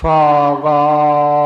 좌가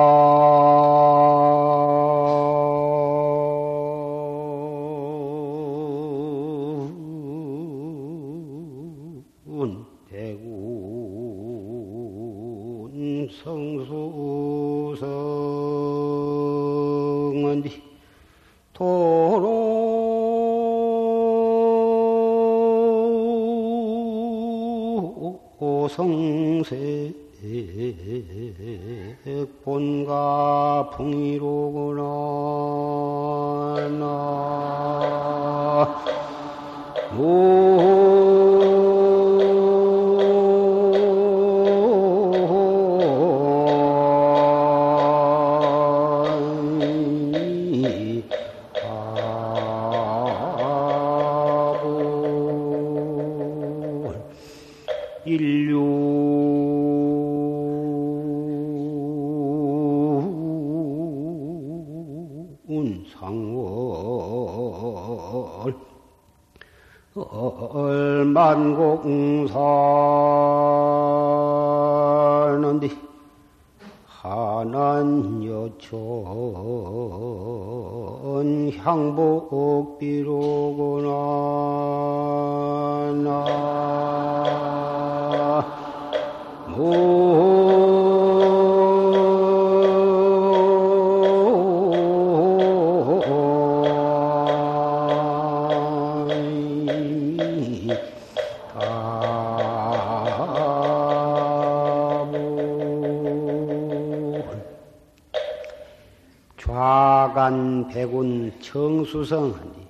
수성하니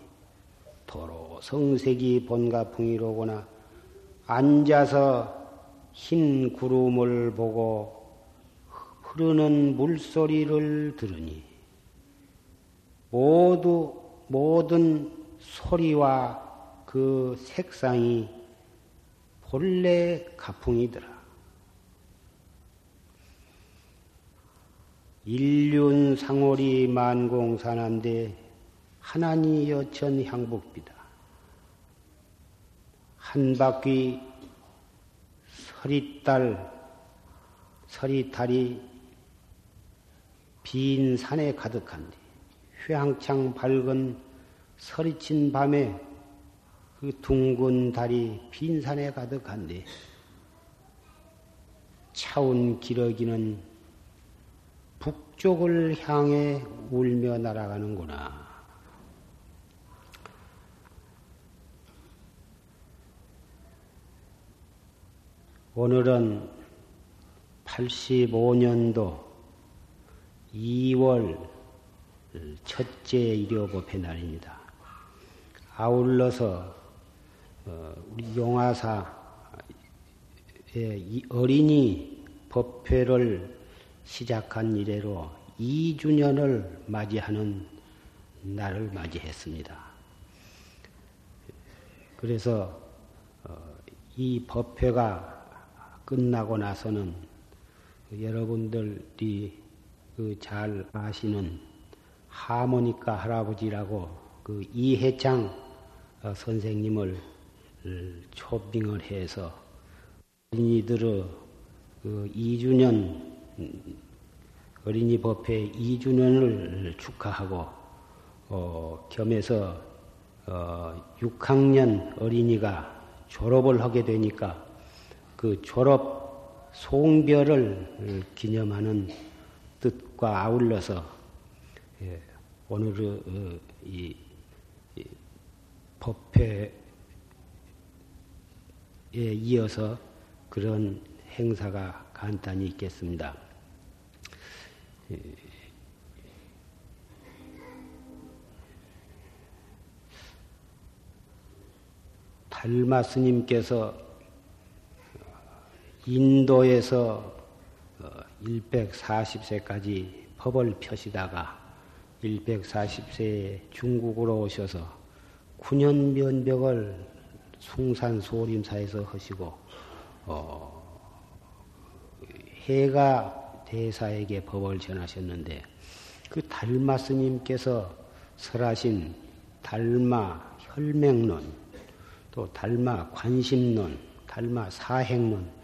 도로 성색이 본가풍이로구나 앉아서 흰 구름을 보고 흐르는 물소리를 들으니 모두 모든 소리와 그 색상이 본래 가풍이더라. 인륜 상월이 만공산한데 하나니 여천 향복비다. 한 바퀴 서리달, 서리달이 빈 산에 가득한데 휘황창 밝은 서리친 밤에 그 둥근 달이 빈 산에 가득한데 차운 기러기는 북쪽을 향해 울며 날아가는구나. 오늘은 85년도 2월 첫째 일요법의 날입니다. 아울러서 어, 우리 용화사의 어린이 법회를 시작한 이래로 2주년을 맞이하는 날을 맞이했습니다. 그래서 어, 이 법회가 끝나고 나서는 여러분들이 그 잘 아시는 하모니카 할아버지라고 그 이해창 어, 선생님을 초빙을 해서 어린이들의 그 2주년 어린이 법회 2주년을 축하하고 어, 겸해서 어, 6학년 어린이가 졸업을 하게 되니까 그 졸업 송별을 기념하는 뜻과 아울러서 예, 오늘의 어, 이, 이 법회에 이어서 그런 행사가 간단히 있겠습니다. 예. 달마 스님께서 인도에서 140세까지 어, 법을 펴시다가 140세에 중국으로 오셔서 9년 면벽을 숭산 소림사에서 하시고 어, 해가 대사에게 법을 전하셨는데 그 달마 스님께서 설하신 달마 혈맹론 또 달마 관심론 달마 사행론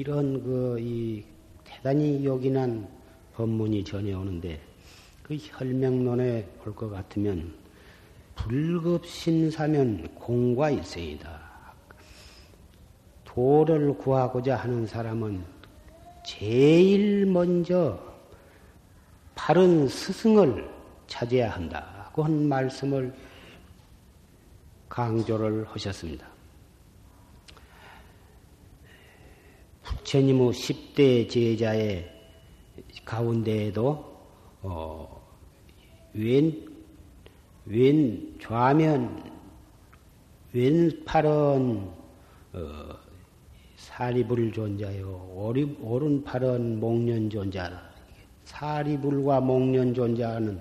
이런 그 이 대단히 요긴한 법문이 전해오는데 그 혈맹론에 볼것 같으면 불급신사면 공과 일생이다. 도를 구하고자 하는 사람은 제일 먼저 바른 스승을 찾아야 한다고 한 말씀을 강조를 하셨습니다. 부처님의 10대 제자의 가운데에도 어, 왼, 왼 좌면 왼팔은 어, 사리불 존자요 오리, 오른팔은 목련 존자 사리불과 목련 존자는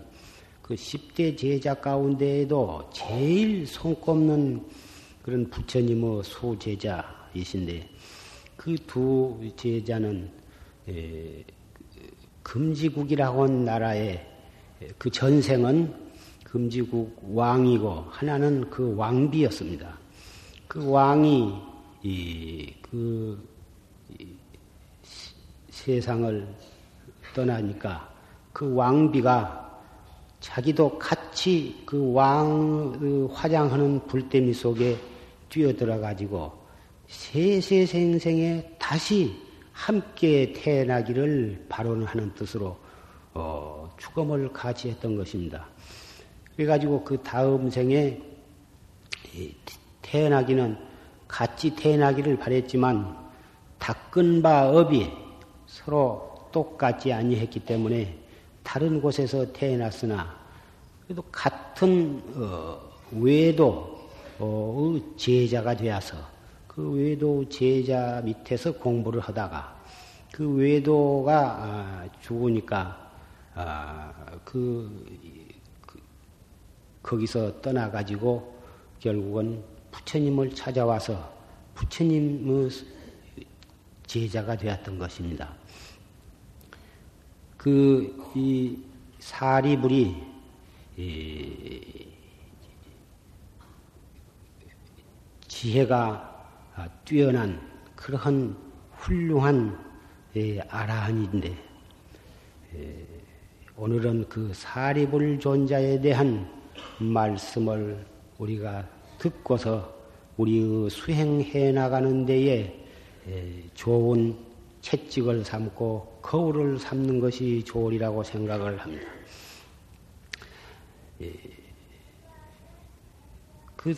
그 10대 제자 가운데에도 제일 손꼽는 그런 부처님의 수제자이신데 그 두 제자는 금지국이라고 한 나라의 그 전생은 금지국 왕이고 하나는 그 왕비였습니다. 그 왕이 이, 그 이, 세상을 떠나니까 그 왕비가 자기도 같이 그 왕, 그 화장하는 불대미 속에 뛰어들어 가지고 세세생생에 다시 함께 태어나기를 발언하는 뜻으로 어, 축음을 같이 했던 것입니다. 그래가지고 그 다음 생에 태어나기는 같이 태어나기를 바랬지만 닦은 바 업이 서로 똑같지 아니했기 때문에 다른 곳에서 태어났으나 그래도 같은 어, 외도 어, 제자가 되어서 그 외도 제자 밑에서 공부를 하다가 그 외도가 아, 죽으니까 아, 그, 그 거기서 떠나가지고 결국은 부처님을 찾아와서 부처님의 제자가 되었던 것입니다. 그, 이 사리불이, 이, 지혜가 뛰어난 그러한 훌륭한 예, 아라한인데 예, 오늘은 그 사리불 존자에 대한 말씀을 우리가 듣고서 우리의 수행해 나가는 데에 예, 좋은 채찍을 삼고 거울을 삼는 것이 좋으리라고 생각을 합니다. 그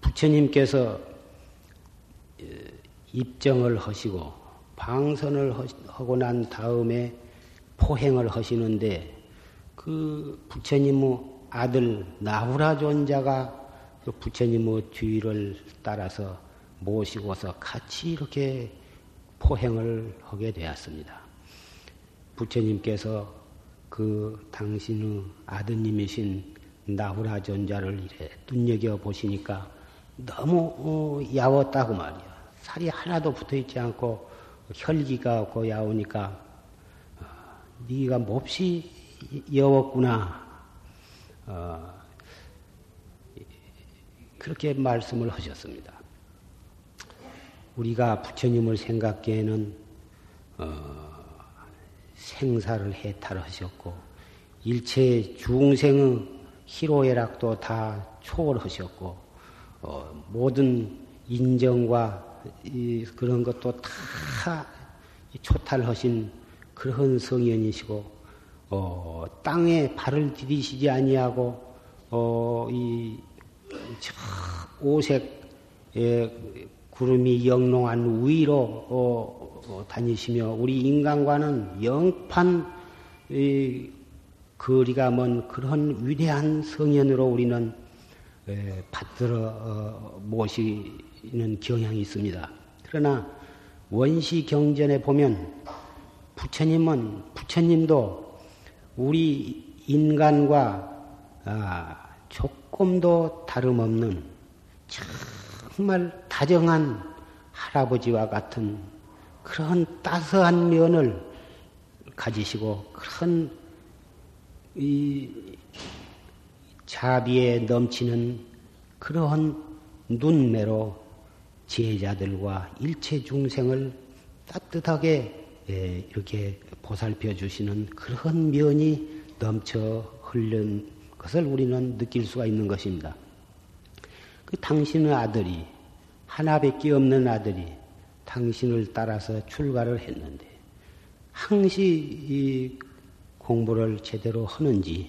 부처님께서 입정을 하시고 방선을 하고 난 다음에 포행을 하시는데 그 부처님의 아들 나후라 존자가 그 부처님의 뒤를 따라서 모시고서 같이 이렇게 포행을 하게 되었습니다. 부처님께서 그 당신의 아드님이신 나후라 존자를 이래 눈여겨 보시니까 너무 어, 야웠다고 말이야. 살이 하나도 붙어 있지 않고 혈기가 없고 야오니까 어, 네가 몹시 여웠구나. 어, 그렇게 말씀을 하셨습니다. 우리가 부처님을 생각기에는 어, 생사를 해탈하셨고 일체 중생의 희로애락도 다 초월하셨고 어, 모든 인정과 그런 것도 다 초탈하신 그런 성현이시고 어, 땅에 발을 디디시지 아니하고 어, 이 오색 구름이 영롱한 위로 어, 어, 다니시며 우리 인간과는 영판 이, 거리가 먼 그런 위대한 성현으로 우리는 에, 받들어 어, 모시 는 경향이 있습니다. 그러나 원시 경전에 보면 부처님은 부처님도 우리 인간과 아, 조금도 다름없는 정말 다정한 할아버지와 같은 그런 따스한 면을 가지시고 그런 이 자비에 넘치는 그러한 눈매로 제자들과 일체 중생을 따뜻하게 예, 이렇게 보살펴 주시는 그런 면이 넘쳐 흘른 것을 우리는 느낄 수가 있는 것입니다. 그 당신의 아들이 하나밖에 없는 아들이 당신을 따라서 출가를 했는데 항시 이 공부를 제대로 하는지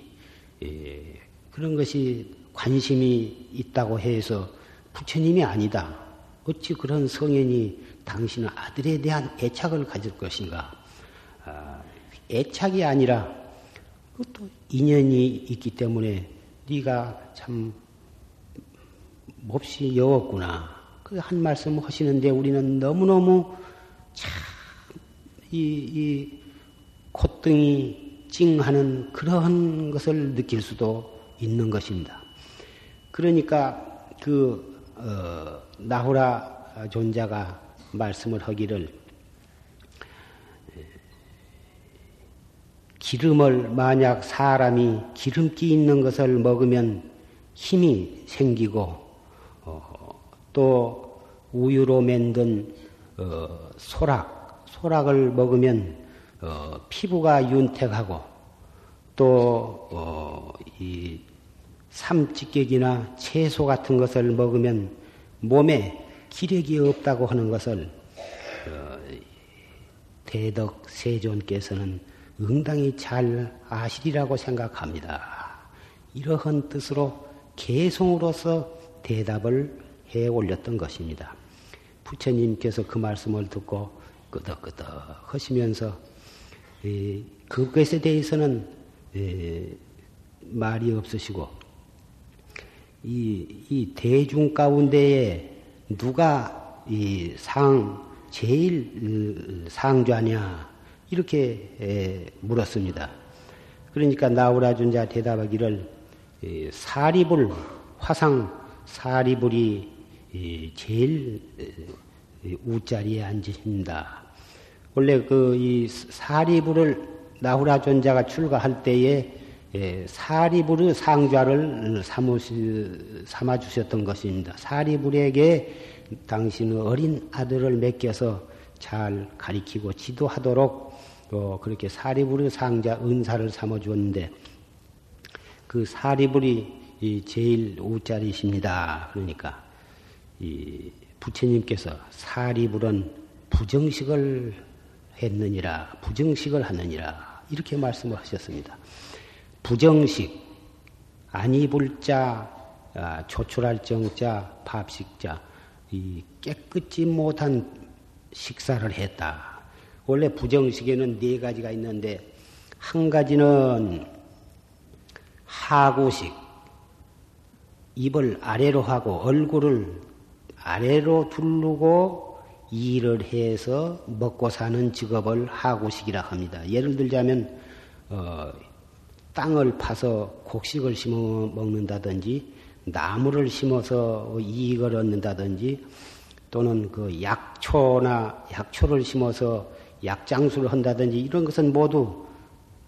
예, 그런 것이 관심이 있다고 해서 부처님이 아니다. 어찌 그런 성인이 당신의 아들에 대한 애착을 가질 것인가? 아, 애착이 아니라 또 인연이 있기 때문에 네가 참 몹시 여웠구나. 그 한 말씀 하시는데 우리는 너무너무 참, 이, 이 콧등이 찡하는 그런 것을 느낄 수도 있는 것입니다. 그러니까 그, 어, 나후라 존자가 말씀을 하기를 기름을 만약 사람이 기름기 있는 것을 먹으면 힘이 생기고 어, 또 우유로 만든 어, 소락 소락을 먹으면 어, 피부가 윤택하고 또이 삼찌개기나 채소 같은 것을 먹으면 몸에 기력이 없다고 하는 것을 어, 대덕 세존께서는 응당히 잘 아시리라고 생각합니다. 이러한 뜻으로 개송으로서 대답을 해 올렸던 것입니다. 부처님께서 그 말씀을 듣고 끄덕끄덕 하시면서 그것에 대해서는 말이 없으시고 이, 이 대중 가운데에 누가 이 상, 제일 상좌냐, 이렇게 물었습니다. 그러니까 나우라 준자 대답하기를 사리불, 화상 사리불이 제일 우자리에 앉으십니다. 원래 그 이 사리불을 나후라 존자가 출가할 때에 예, 사리불의 상좌를 삼아 주셨던 것입니다. 사리불에게 당신의 어린 아들을 맡겨서 잘 가리키고 지도하도록 어, 그렇게 사리불의 상자 은사를 삼아 주었는데 그 사리불이 제일 우짜리십니다. 그러니까 이 부처님께서 사리불은 부정식을 했느니라 부정식을 하느니라 이렇게 말씀을 하셨습니다. 부정식, 아니불자, 아, 조출할 정자, 밥식자, 이 깨끗이 못한 식사를 했다. 원래 부정식에는 네 가지가 있는데 한 가지는 하구식, 입을 아래로 하고 얼굴을 아래로 두르고 일을 해서 먹고 사는 직업을 하구식이라 합니다. 예를 들자면 어, 땅을 파서 곡식을 심어 먹는다든지 나무를 심어서 이익을 얻는다든지 또는 그 약초나 약초를 심어서 약장수를 한다든지 이런 것은 모두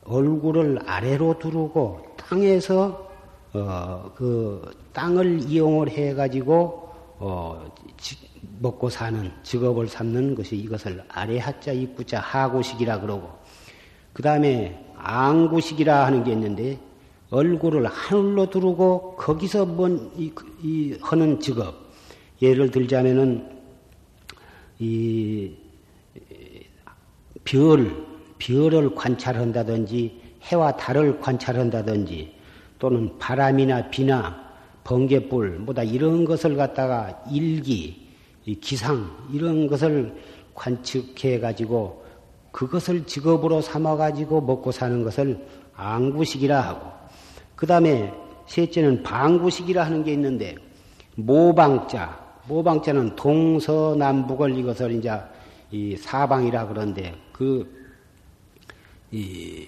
얼굴을 아래로 두르고 땅에서 어, 그 땅을 이용을 해 가지고 어, 먹고 사는 직업을 삼는 것이 이것을 아래 하자 입구자 하고식이라 그러고. 그 다음에 앙구식이라 하는 게 있는데 얼굴을 하늘로 두르고 거기서 뭔 이, 이 하는 직업. 예를 들자면은 이 별, 별을 관찰한다든지 해와 달을 관찰한다든지 또는 바람이나 비나 번개불 뭐다 이런 것을 갖다가 일기, 기상 이런 것을 관측해 가지고 그것을 직업으로 삼아가지고 먹고 사는 것을 앙구식이라 하고, 그 다음에 셋째는 방구식이라 하는 게 있는데, 모방자, 모방자는 동서남북을 이것을 이제 이 사방이라 그러는데, 그, 이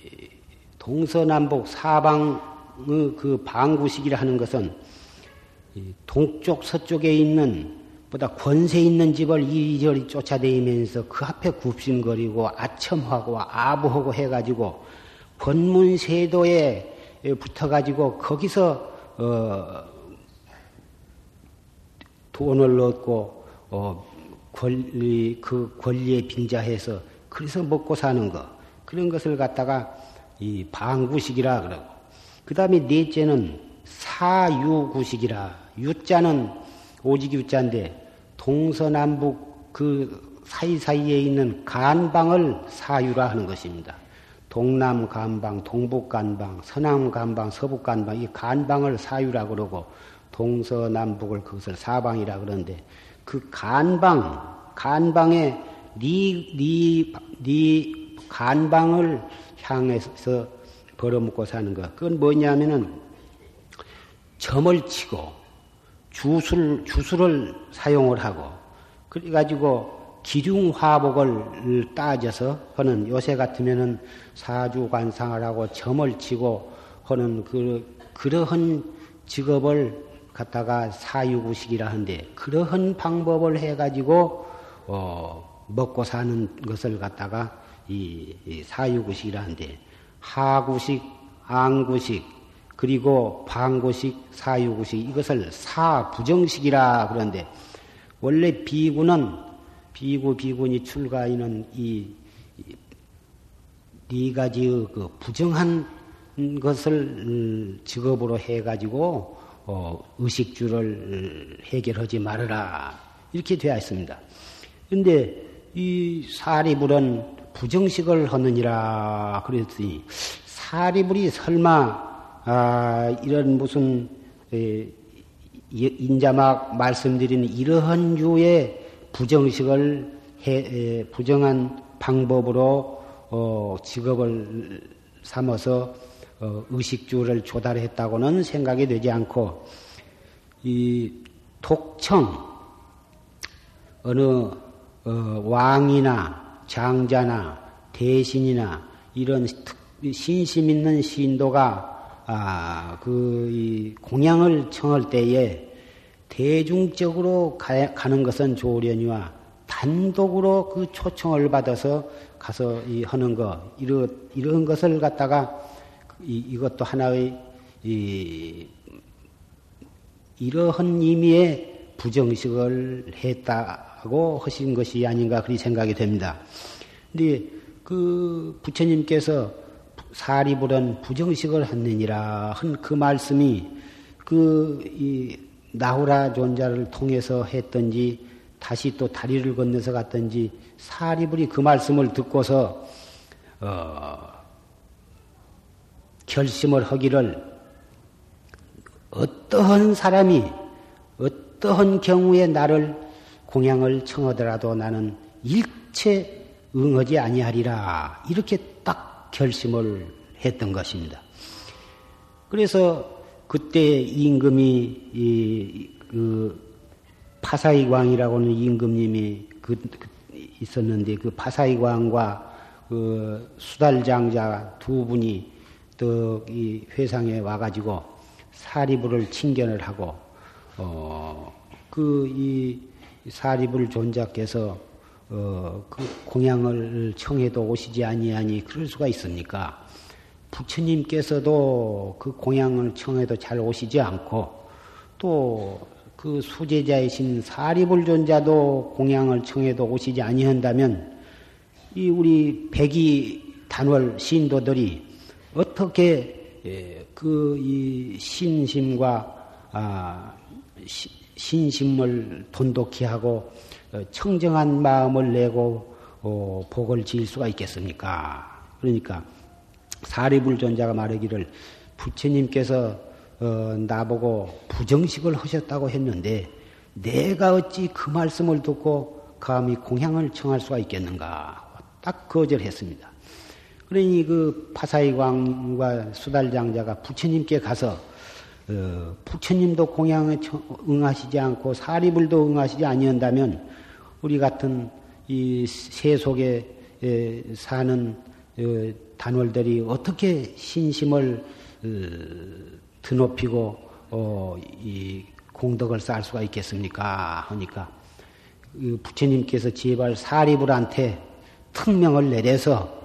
동서남북 사방의 그 방구식이라 하는 것은 동쪽 서쪽에 있는 보다 권세 있는 집을 이리저리 쫓아다니면서 그 앞에 굽신거리고 아첨하고 아부하고 해가지고 권문세도에 붙어가지고 거기서 어 돈을 얻고 어 권리 그 권리에 빙자해서 그래서 먹고 사는 거. 그런 것을 갖다가 이 방구식이라 그러고. 그 다음에 넷째는 사유구식이라. 유자는 오직 유자인데 동서남북 그 사이사이에 있는 간방을 사유라 하는 것입니다. 동남 간방, 동북 간방, 서남 간방, 서북 간방 이 간방을 사유라 그러고 동서남북을 그것을 사방이라 그러는데 그 간방 간방에 네, 네, 네 간방을 향해서 벌어먹고 사는 것. 그건 뭐냐면은 점을 치고 주술, 주술을 사용을 하고 그래가지고 기중화복을 따져서 하는 요새 같으면은 사주관상을 하고 점을 치고 하는 그, 그러한 직업을 갖다가 사유구식이라 하는데 그러한 방법을 해가지고 어, 먹고 사는 것을 갖다가 이, 이 사유구식이라 하는데 하구식, 앙구식, 그리고 방구식, 사유구식 이것을 사부정식이라 그러는데 원래 비구는 비구 비군이 출가하는 이 네 가지의 그 부정한 것을 음, 직업으로 해가지고 어, 의식주를 해결하지 말아라 이렇게 되어 있습니다. 근데 이 사리불은 부정식을 하느니라 그랬더니 사리불이 설마 아, 이런 무슨 에, 인자막 말씀드린 이러한 유의 부정식을 해, 에, 부정한 방법으로 어, 직업을 삼아서 어, 의식주를 조달했다고는 생각이 되지 않고 이 독청 어느 어, 왕이나 장자나 대신이나 이런 신심 있는 신도가 아, 그 공양을 청할 때에 대중적으로 가, 는 것은 좋으려니와 단독으로 그 초청을 받아서 가서 이 하는 거 이러, 이런 것을 갖다가 이, 이것도 하나의 이, 이러한 의미의 부정식을 했다 하고 하신 것이 아닌가 그리 생각이 됩니다. 근데 그 부처님께서 사리불은 부정식을 했느니라 한 그 말씀이 그 나후라 존자를 통해서 했던지 다시 또 다리를 건너서 갔던지 사리불이 그 말씀을 듣고서 어, 결심을 하기를 어떠한 사람이 어떠한 경우에 나를 공양을 청하더라도 나는 일체 응하지 아니하리라. 이렇게 딱 결심을 했던 것입니다. 그래서 그때 임금이 이, 그 파사이 광이라고는 임금님이 그, 그 있었는데 그 파사이 광과 그 수달장자 두 분이 또 이 회상에 와가지고 사리부를 칭견을 하고 어그이 사리불 존자께서 어, 그 공양을 청해도 오시지 아니하니 그럴 수가 있습니까? 부처님께서도 그 공양을 청해도 잘 오시지 않고 또 그 수제자이신 사리불 존자도 공양을 청해도 오시지 아니한다면 이 우리 백이 단월 신도들이 어떻게 예, 그이 신심과 아, 신심을 돈독히 하고 어, 청정한 마음을 내고 어, 복을 지을 수가 있겠습니까? 그러니까 사리불 존자가 말하기를 부처님께서 어, 나보고 부정식을 하셨다고 했는데 내가 어찌 그 말씀을 듣고 감히 공양을 청할 수가 있겠는가? 딱 거절했습니다. 그러니 그 파사이광과 수달장자가 부처님께 가서 어, 부처님도 공양에 응하시지 않고 사리불도 응하시지 아니한다면 우리 같은 이 세속에 사는 어, 단월들이 어떻게 신심을 어, 드높이고 어, 이 공덕을 쌓을 수가 있겠습니까? 하니까 그 부처님께서 제발 사리불한테 특명을 내려서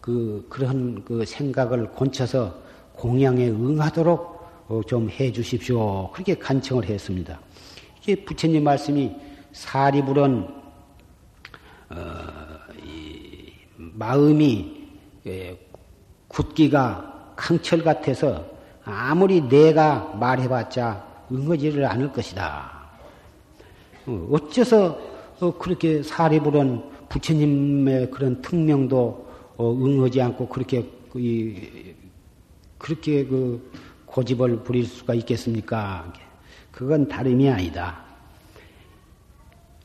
그 그런 그 생각을 곤쳐서 공양에 응하도록 어, 좀 해 주십시오. 그렇게 간청을 했습니다. 이게 부처님 말씀이 사리불은 어, 마음이 예, 굳기가 강철 같아서 아무리 내가 말해봤자 응어지를 않을 것이다. 어, 어째서 어, 그렇게 사리부른 부처님의 그런 특명도 어, 응하지 않고 그렇게 그렇게 그 고집을 부릴 수가 있겠습니까? 그건 다름이 아니다.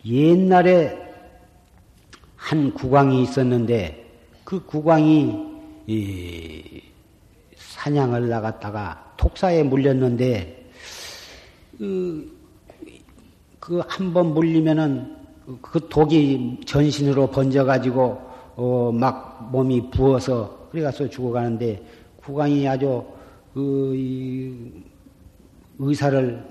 옛날에 한 국왕이 있었는데 그 국왕이 사냥을 나갔다가 독사에 물렸는데 그 한 번 물리면은 그 독이 전신으로 번져가지고 어 막 몸이 부어서 그래가서 죽어가는데 국왕이 아주 그 의사를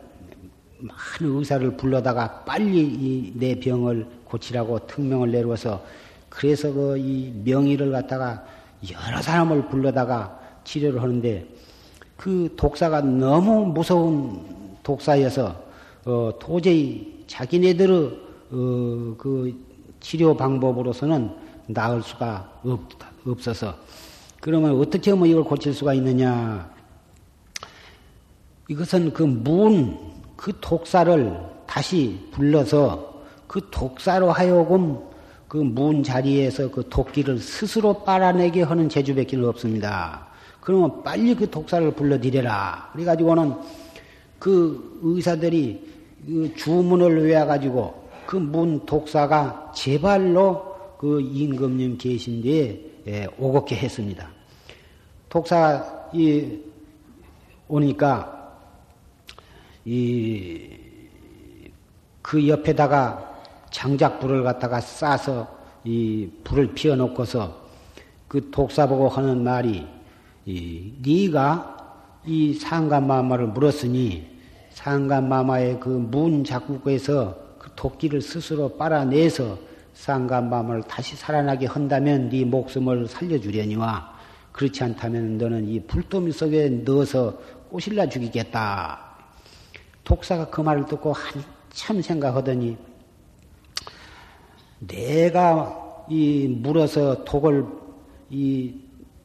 많은 의사를 불러다가 빨리 내 병을 고치라고 특명을 내려서 그래서 그 이 명의를 갖다가 여러 사람을 불러다가 치료를 하는데 그 독사가 너무 무서운 독사여서 어 도저히 자기네들의 어 그 치료 방법으로서는 나을 수가 없, 없어서 그러면 어떻게 하면 이걸 고칠 수가 있느냐? 이것은 그 문, 그 독사를 다시 불러서 그 독사로 하여금 그 문 자리에서 그 도끼를 스스로 빨아내게 하는 재주밖에 없습니다. 그러면 빨리 그 독사를 불러들여라. 그래가지고는 그 의사들이 그 주문을 외워가지고 그 문 독사가 제발로 그 임금님 계신 데에 예, 오겁게 했습니다. 독사 이 오니까 이 그 옆에다가 장작 불을 갖다가 싸서 이 불을 피워놓고서 그 독사 보고 하는 말이 이 네가 이 상간마마를 물었으니 상간마마의 그 문 작국에서 그 도끼를 스스로 빨아내서 상간마마를 다시 살아나게 한다면 네 목숨을 살려주려니와 그렇지 않다면 너는 이 불도미 속에 넣어서 꼬실라 죽이겠다. 독사가 그 말을 듣고 한참 생각하더니 내가 이 물어서 독을 이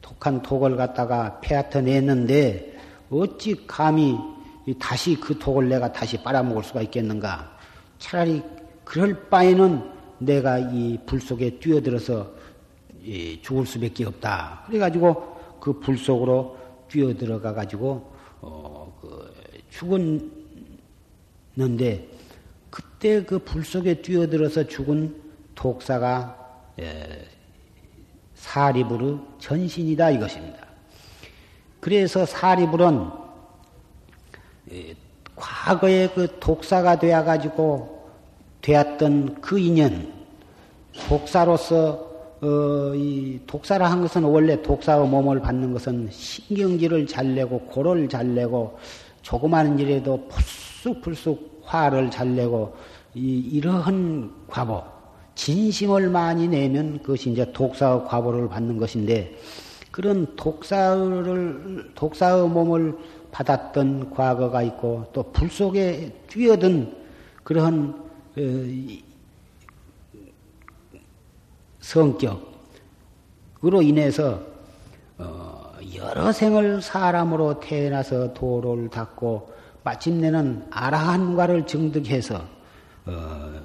독한 독을 갖다가 패앗아 냈는데 어찌 감히 다시 그 독을 내가 다시 빨아먹을 수가 있겠는가? 차라리 그럴 바에는 내가 이 불 속에 뛰어들어서 죽을 수밖에 없다. 그래가지고 그 불 속으로 뛰어들어가 가지고 어, 그 죽은 는데 그때 그 불 속에 뛰어들어서 죽은 독사가 사리불의 전신이다 이것입니다. 그래서 사리불은 과거에 그 독사가 되어 가지고 되었던 그 인연 독사로서 어, 이 독사라 한 것은 원래 독사의 몸을 받는 것은 신경질을 잘 내고 고를 잘 내고 조그마한 일에도 불쑥불쑥 화를 잘 내고 이, 이러한 과보, 진심을 많이 내면 그것이 이제 독사의 과보를 받는 것인데 그런 독사를 독사의 몸을 받았던 과거가 있고 또 불 속에 뛰어든 그러한 어, 성격으로 인해서 어, 여러 생을 사람으로 태어나서 도를 닦고 마침내는 아라한과를 증득해서 어,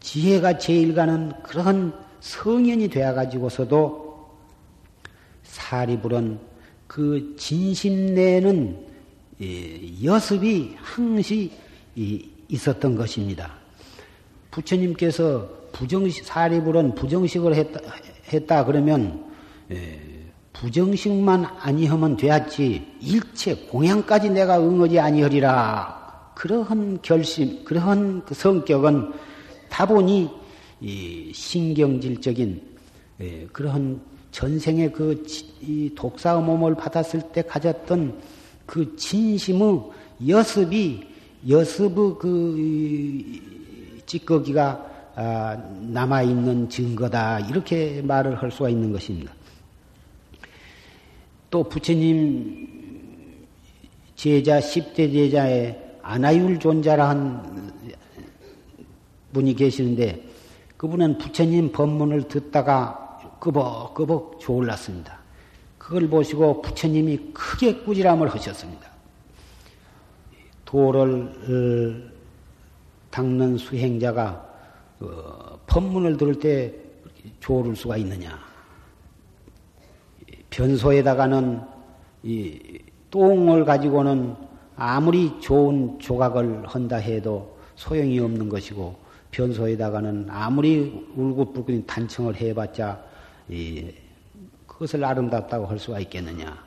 지혜가 제일 가는 그런 성현이 되어가지고서도 사리불은 그 진심 내는 여습이 항시 있었던 것입니다. 부처님께서 부정식, 사리불은 부정식을 했다, 했다 그러면 부정식만 아니하면 되었지 일체 공양까지 내가 응하지 아니하리라 그러한 결심 그러한 그 성격은 다보니 신경질적인 예, 그러한 전생의 그 독사의 몸을 받았을 때 가졌던 그 진심의 여습이 여습의 그 찌꺼기가 아, 남아 있는 증거다 이렇게 말을 할 수가 있는 것입니다. 또 부처님 제자 10대 제자의 아나율 존자라 한 분이 계시는데 그분은 부처님 법문을 듣다가 끄벅끄벅 졸랐습니다. 그걸 보시고 부처님이 크게 꾸지람을 하셨습니다. 도를 어, 닦는 수행자가 어, 법문을 들을 때 조를 수가 있느냐? 변소에다가는 이 똥을 가지고는 아무리 좋은 조각을 한다 해도 소용이 없는 것이고 변소에다가는 아무리 울긋불긋 단청을 해봤자 이 그것을 아름답다고 할 수가 있겠느냐.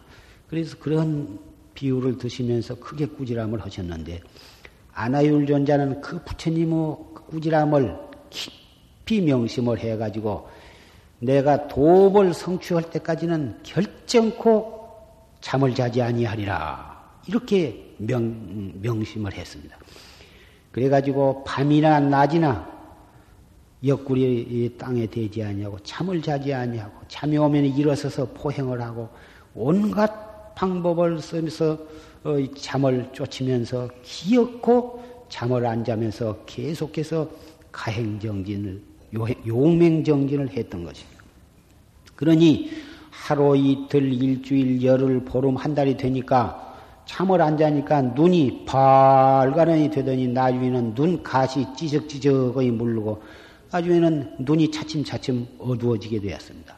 그래서 그런 비유를 드시면서 크게 꾸지람을 하셨는데 아나율존자는 그 부처님의 꾸지람을 깊이 명심을 해가지고 내가 도업을 성취할 때까지는 결정코 잠을 자지 아니하리라. 이렇게 명, 명심을 했습니다. 그래가지고 밤이나 낮이나 옆구리 땅에 대지 아니하고 잠을 자지 아니하고 잠이 오면 일어서서 포행을 하고 온갖 방법을 쓰면서 어, 잠을 쫓으면서 기어코 잠을 안 자면서 계속해서 가행정진을 용맹정진을 했던 것입니다. 그러니 하루 이틀 일주일 열흘 보름 한 달이 되니까 잠을 안 자니까 눈이 발가른이 되더니 나중에는 눈 가시 찌적찌적하게 물르고 나중에는 눈이 차츰차츰 어두워지게 되었습니다.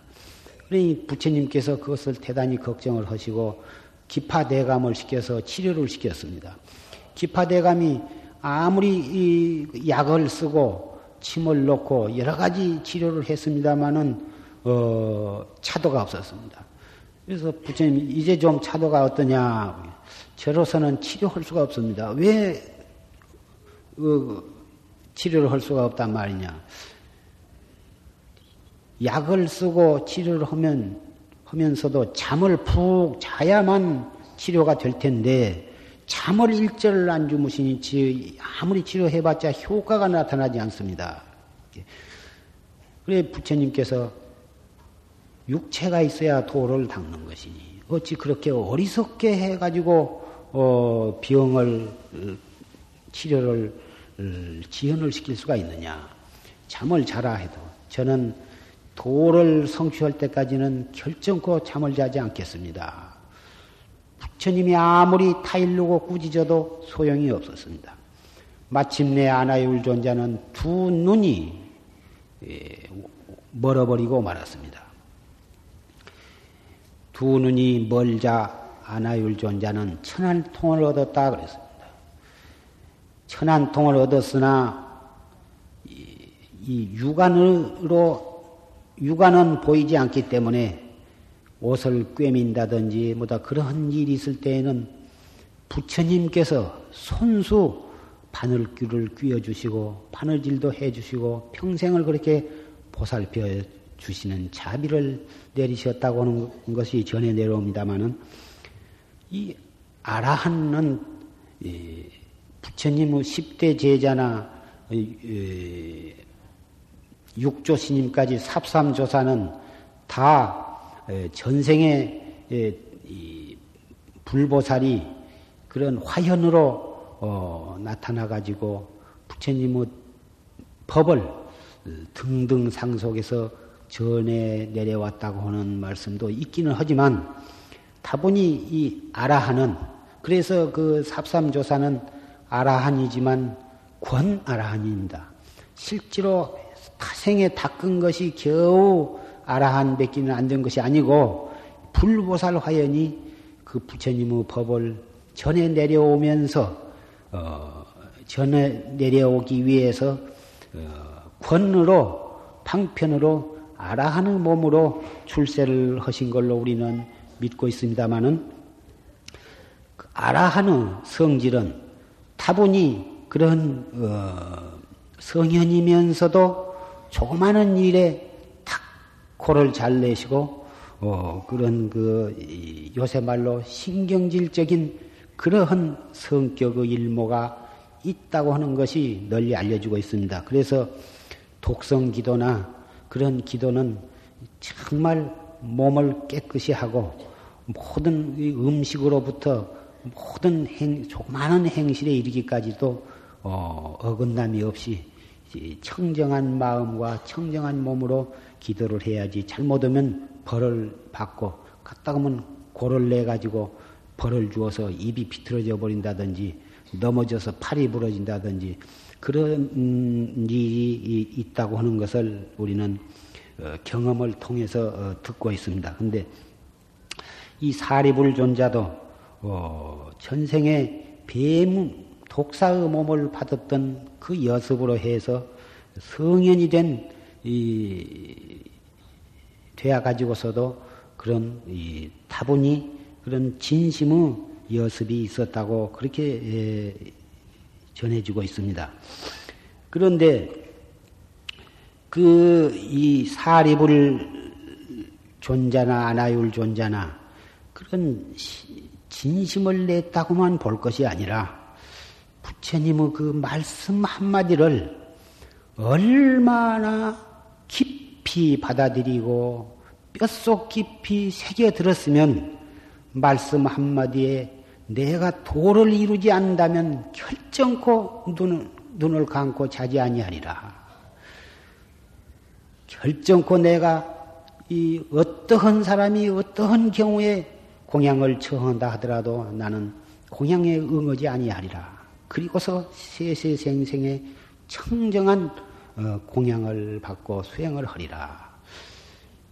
그러니 부처님께서 그것을 대단히 걱정을 하시고 기파대감을 시켜서 치료를 시켰습니다. 기파대감이 아무리 약을 쓰고 침을 놓고 여러 가지 치료를 했습니다마는 어, 차도가 없었습니다. 그래서 부처님 이제 좀 차도가 어떠냐? 저로서는 치료할 수가 없습니다. 왜 어, 치료를 할 수가 없단 말이냐? 약을 쓰고 치료를 하면 하면서도 잠을 푹 자야만 치료가 될 텐데 잠을 일절을 안 주무시니 아무리 치료해봤자 효과가 나타나지 않습니다. 그래 부처님께서 육체가 있어야 도를 닦는 것이니 어찌 그렇게 어리석게 해가지고 어, 병을 치료를 지연을 시킬 수가 있느냐? 잠을 자라 해도 저는 도를 성취할 때까지는 결정코 잠을 자지 않겠습니다. 부처님이 아무리 타일르고 꾸짖어도 소용이 없었습니다. 마침내 아나율 존자는 두 눈이 예, 멀어버리고 말았습니다. 두 눈이 멀자 아나율 존자는 천안통을 얻었다 그랬습니다. 천안통을 얻었으나 이, 이 육안으로 육안은 보이지 않기 때문에 옷을 꿰민다든지 뭐다 그런 일이 있을 때에는 부처님께서 손수 바늘귀를 꿰어주시고 바늘질도 해주시고 평생을 그렇게 보살펴 주시는 자비를 내리셨다고 하는 것이 전해 내려옵니다마는 이 아라한은 부처님의 10대 제자나 육조 스님까지 삽삼조사는 다 전생의 불보살이 그런 화현으로 어, 나타나 가지고 부처님의 법을 등등 상속에서 전해 내려왔다고 하는 말씀도 있기는 하지만 다분히 이 아라한은 그래서 그 삽삼조사는 아라한이지만 권 아라한입니다. 실제로 타생에 닦은 것이 겨우 아라한 뵙기는 안 된 것이 아니고 불보살 화연이 그 부처님의 법을 전해 내려오면서 어, 전해 내려오기 위해서 어, 권으로 방편으로 아라한의 몸으로 출세를 하신 걸로 우리는 믿고 있습니다마는 그 아라한의 성질은 다분히 그런 어, 성현이면서도 조그마한 일에 탁 코를 잘 내시고 어, 그런 그 요새 말로 신경질적인 그러한 성격의 일모가 있다고 하는 것이 널리 알려지고 있습니다. 그래서 독성 기도나 그런 기도는 정말 몸을 깨끗이 하고 모든 음식으로부터 모든 행, 많은 행실에 이르기까지도 어, 어긋남이 없이 청정한 마음과 청정한 몸으로 기도를 해야지 잘못하면 벌을 받고 갔다 가면 고를 내 가지고 벌을 주어서 입이 비틀어져 버린다든지 넘어져서 팔이 부러진다든지 그런 일이 있다고 하는 것을 우리는 어, 경험을 통해서 어, 듣고 있습니다. 근데 이 사리불존자도 어, 전생에 뱀 독사의 몸을 받았던 그 여습으로 해서 성현이 된, 이, 되어 가지고서도 그런, 이, 다분히 그런 진심의 여습이 있었다고 그렇게 에, 전해지고 있습니다. 그런데 그 이 사리불 존자나 아나율 존자나 그런 진심을 냈다고만 볼 것이 아니라 부처님의 그 말씀 한마디를 얼마나 깊이 받아들이고 뼛속 깊이 새겨 들었으면 말씀 한마디에 내가 도를 이루지 않는다면 결정코 눈을, 눈을 감고 자지 아니하리라. 결정코 내가 이 어떠한 사람이 어떠한 경우에 공양을 처한다 하더라도 나는 공양에 응하지 아니하리라. 그리고서 세세생생의 청정한 어, 공양을 받고 수행을 하리라.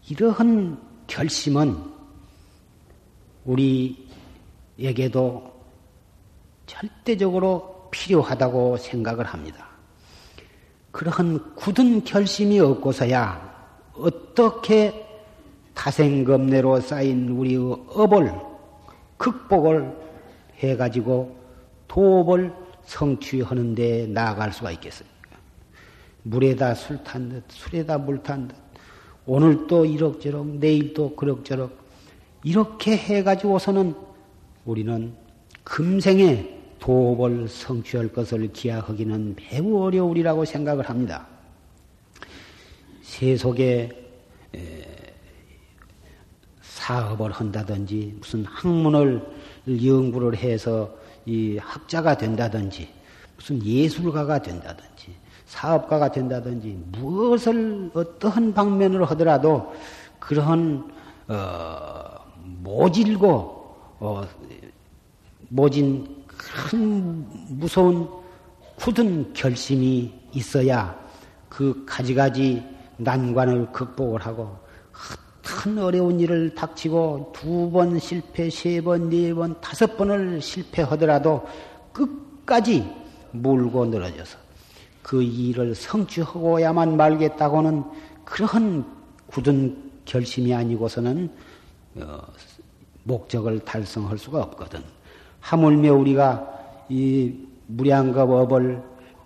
이러한 결심은 우리에게도 절대적으로 필요하다고 생각을 합니다. 그러한 굳은 결심이 없고서야 어떻게 타생검내로 쌓인 우리의 업을 극복을 해가지고 도업을 성취하는 데 나아갈 수가 있겠습니까? 물에다 술 탄 듯, 술에다 물 탄 듯, 오늘 또 이럭저럭, 내일 또 그럭저럭, 이렇게 해가지고서는 우리는 금생에 도업을 성취할 것을 기약하기는 매우 어려우리라고 생각을 합니다. 세속에 사업을 한다든지 무슨 학문을 연구를 해서 이 학자가 된다든지 무슨 예술가가 된다든지 사업가가 된다든지 무엇을 어떠한 방면으로 하더라도 그러한 어, 모질고 어, 모진 큰 무서운 굳은 결심이 있어야 그 가지가지 난관을 극복을 하고 큰 어려운 일을 닥치고 두 번 실패, 세 번, 네 번, 다섯 번을 실패하더라도 끝까지 물고 늘어져서 그 일을 성취하고야만 말겠다고는 그러한 굳은 결심이 아니고서는 어, 목적을 달성할 수가 없거든. 하물며 우리가 이 무량겁 업을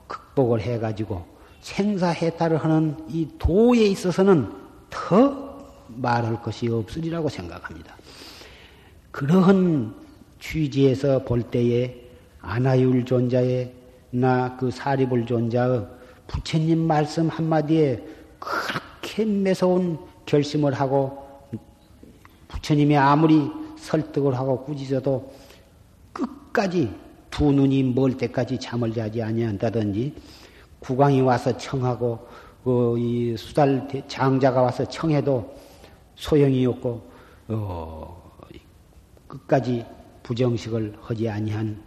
극복을 해가지고 생사해탈을 하는 이 도에 있어서는 더 말할 것이 없으리라고 생각합니다. 그러한 취지에서 볼 때에 아나율 존자의 나 그 사리불 존자의 부처님 말씀 한마디에 그렇게 매서운 결심을 하고 부처님이 아무리 설득을 하고 꾸짖어도 끝까지 두 눈이 멀 때까지 잠을 자지 아니한다든지 국왕이 와서 청하고 그이 수달 장자가 와서 청해도 소용이 없고 어, 끝까지 부정식을 하지 아니한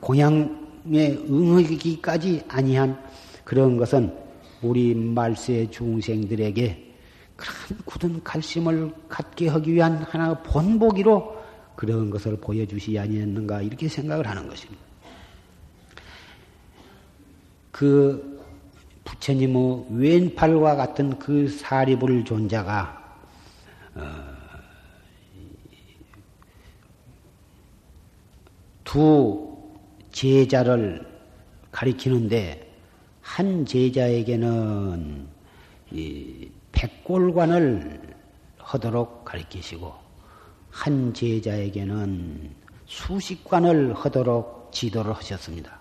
공양에 응하기까지 아니한 그런 것은 우리 말세 중생들에게 그런 굳은 갈심을 갖게 하기 위한 하나의 본보기로 그런 것을 보여주시 아니었는가 이렇게 생각을 하는 것입니다. 그 부처님의 왼팔과 같은 그 사리불 존자가 두 제자를 가리키는데 한 제자에게는 백골관을 하도록 가리키시고 한 제자에게는 수식관을 하도록 지도를 하셨습니다.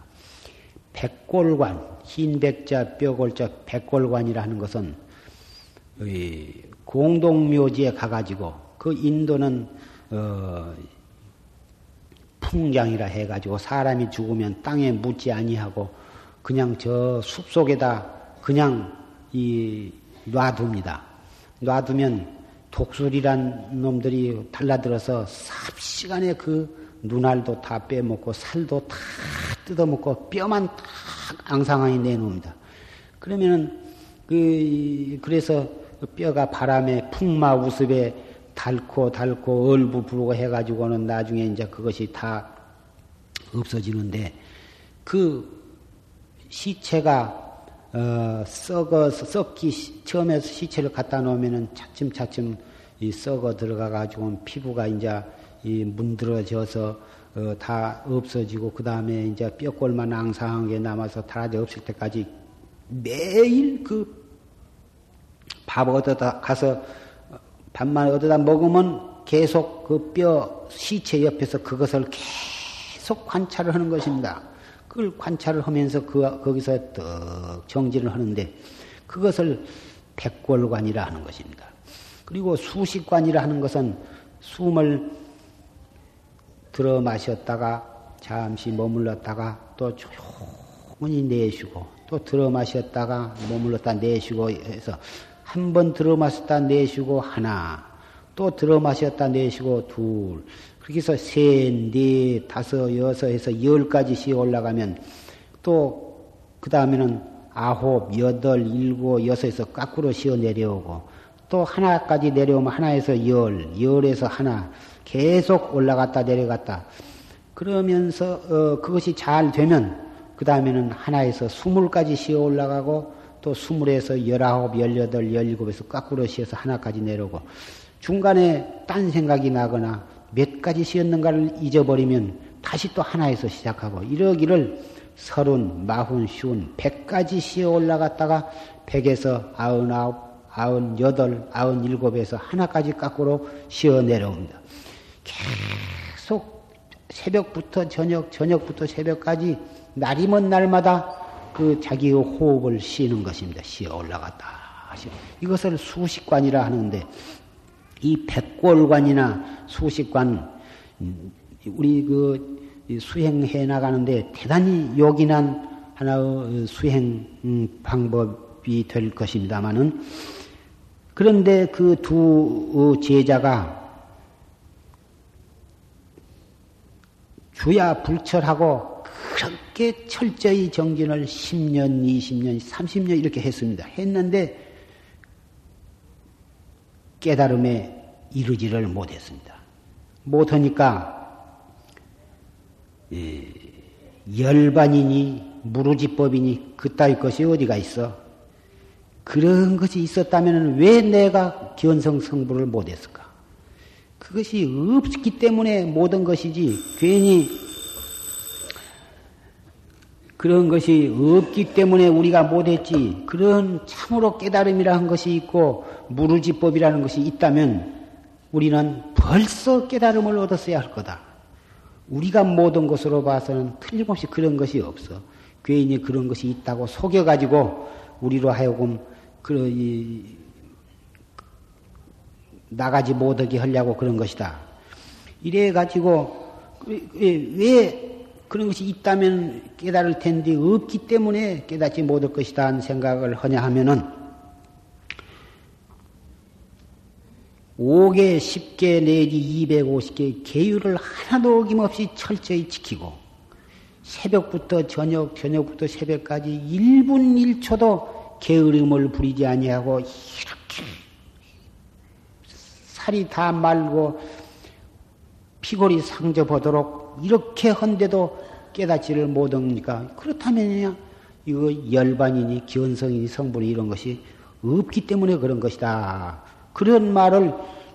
백골관, 흰백자, 뼈골자, 백골관이라 는 것은 공동묘지에 가가지고 그 인도는 어, 풍장이라 해가지고 사람이 죽으면 땅에 묻지 아니하고 그냥 저 숲속에다 그냥 이 놔둡니다. 놔두면 독술이란 놈들이 달라들어서 삽시간에 그 눈알도 다 빼먹고 살도 다 뜯어먹고 뼈만 다 앙상하게 내놓습니다. 그러면은 그 그래서 뼈가 바람에 풍마 우습에 닳고 닳고 얼부 부르고 해가지고는 나중에 이제 그것이 다 없어지는데 그 시체가 어, 썩어 썩기 처음에 시체를 갖다 놓으면은 차츰차츰 이 썩어 들어가 가지고 피부가 이제 이 문드러져서 어, 다 없어지고 그 다음에 이제 뼈골만 앙상한 게 남아서 달아져 없을 때까지 매일 그 밥 얻어다 가서 밥만 얻어다 먹으면 계속 그 뼈 시체 옆에서 그것을 계속 관찰을 하는 것입니다. 그걸 관찰을 하면서 그, 거기서 떡 정진을 하는데 그것을 백골관이라 하는 것입니다. 그리고 수식관이라 하는 것은 숨을 들어 마셨다가 잠시 머물렀다가 또 조용히 내쉬고 또 들어 마셨다가 머물렀다 내쉬고 해서 한 번 들어 마셨다 내쉬고 하나 또 들어 마셨다 내쉬고 둘 해서 셋, 넷, 다섯, 여섯 해서 열까지 쉬어 올라가면 또 그 다음에는 아홉, 여덟, 일곱, 여섯에서 까꾸로 쉬어 내려오고 또 하나까지 내려오면 하나에서 열, 열에서 하나 계속 올라갔다 내려갔다. 그러면서 어, 그것이 잘 되면 그 다음에는 하나에서 스물까지 쉬어 올라가고 또 스물에서 열아홉, 열여덟, 열일곱에서 까꾸로 쉬어서 하나까지 내려오고 중간에 딴 생각이 나거나 몇 가지 쉬었는가를 잊어버리면 다시 또 하나에서 시작하고 이러기를 서른, 마흔, 쉬운, 백까지 쉬어 올라갔다가 백에서 아흔아홉, 아흔여덟, 아흔일곱에서 하나까지 깎으로 쉬어 내려옵니다. 계속 새벽부터 저녁, 저녁부터 새벽까지 날이면 날마다 그 자기의 호흡을 쉬는 것입니다. 쉬어 올라갔다. 이것을 수식관이라 하는데 이 백골관이나 수식관 우리 그 수행해 나가는데 대단히 요긴한 하나의 수행 음, 방법이 될 것입니다만은 그런데 그 두 제자가 주야 불철하고 그렇게 철저히 정진을 10년, 20년, 30년 이렇게 했습니다. 했는데 깨달음에 이르지를 못했습니다. 못하니까 열반이니 무르지법이니 그따위 것이 어디가 있어? 그런 것이 있었다면 왜 내가 견성 성불을 못했을까? 그것이 없기 때문에 모든 것이지 괜히 그런 것이 없기 때문에 우리가 못했지 그런 참으로 깨달음이라는 것이 있고 무르지법이라는 것이 있다면 우리는 벌써 깨달음을 얻었어야 할 거다. 우리가 모든 것으로 봐서는 틀림없이 그런 것이 없어. 괜히 그런 것이 있다고 속여가지고 우리로 하여금 그, 이, 나가지 못하게 하려고 그런 것이다. 이래 가지고 왜 그런 것이 있다면 깨달을 텐데 없기 때문에 깨닫지 못할 것이다 하는 생각을 하냐 하면은 5개, 10개 내지 250개 계율을 하나도 어김없이 철저히 지키고 새벽부터 저녁, 저녁부터 새벽까지 1분 1초도 게으름을 부리지 아니하고 이렇게 살이 다 말고 피골이 상접하도록 이렇게 헌데도 깨닫지를 못하니까 그렇다면요 이거 열반이니 기원성이니 성분이 이런 것이 없기 때문에 그런 것이다. 그런 말을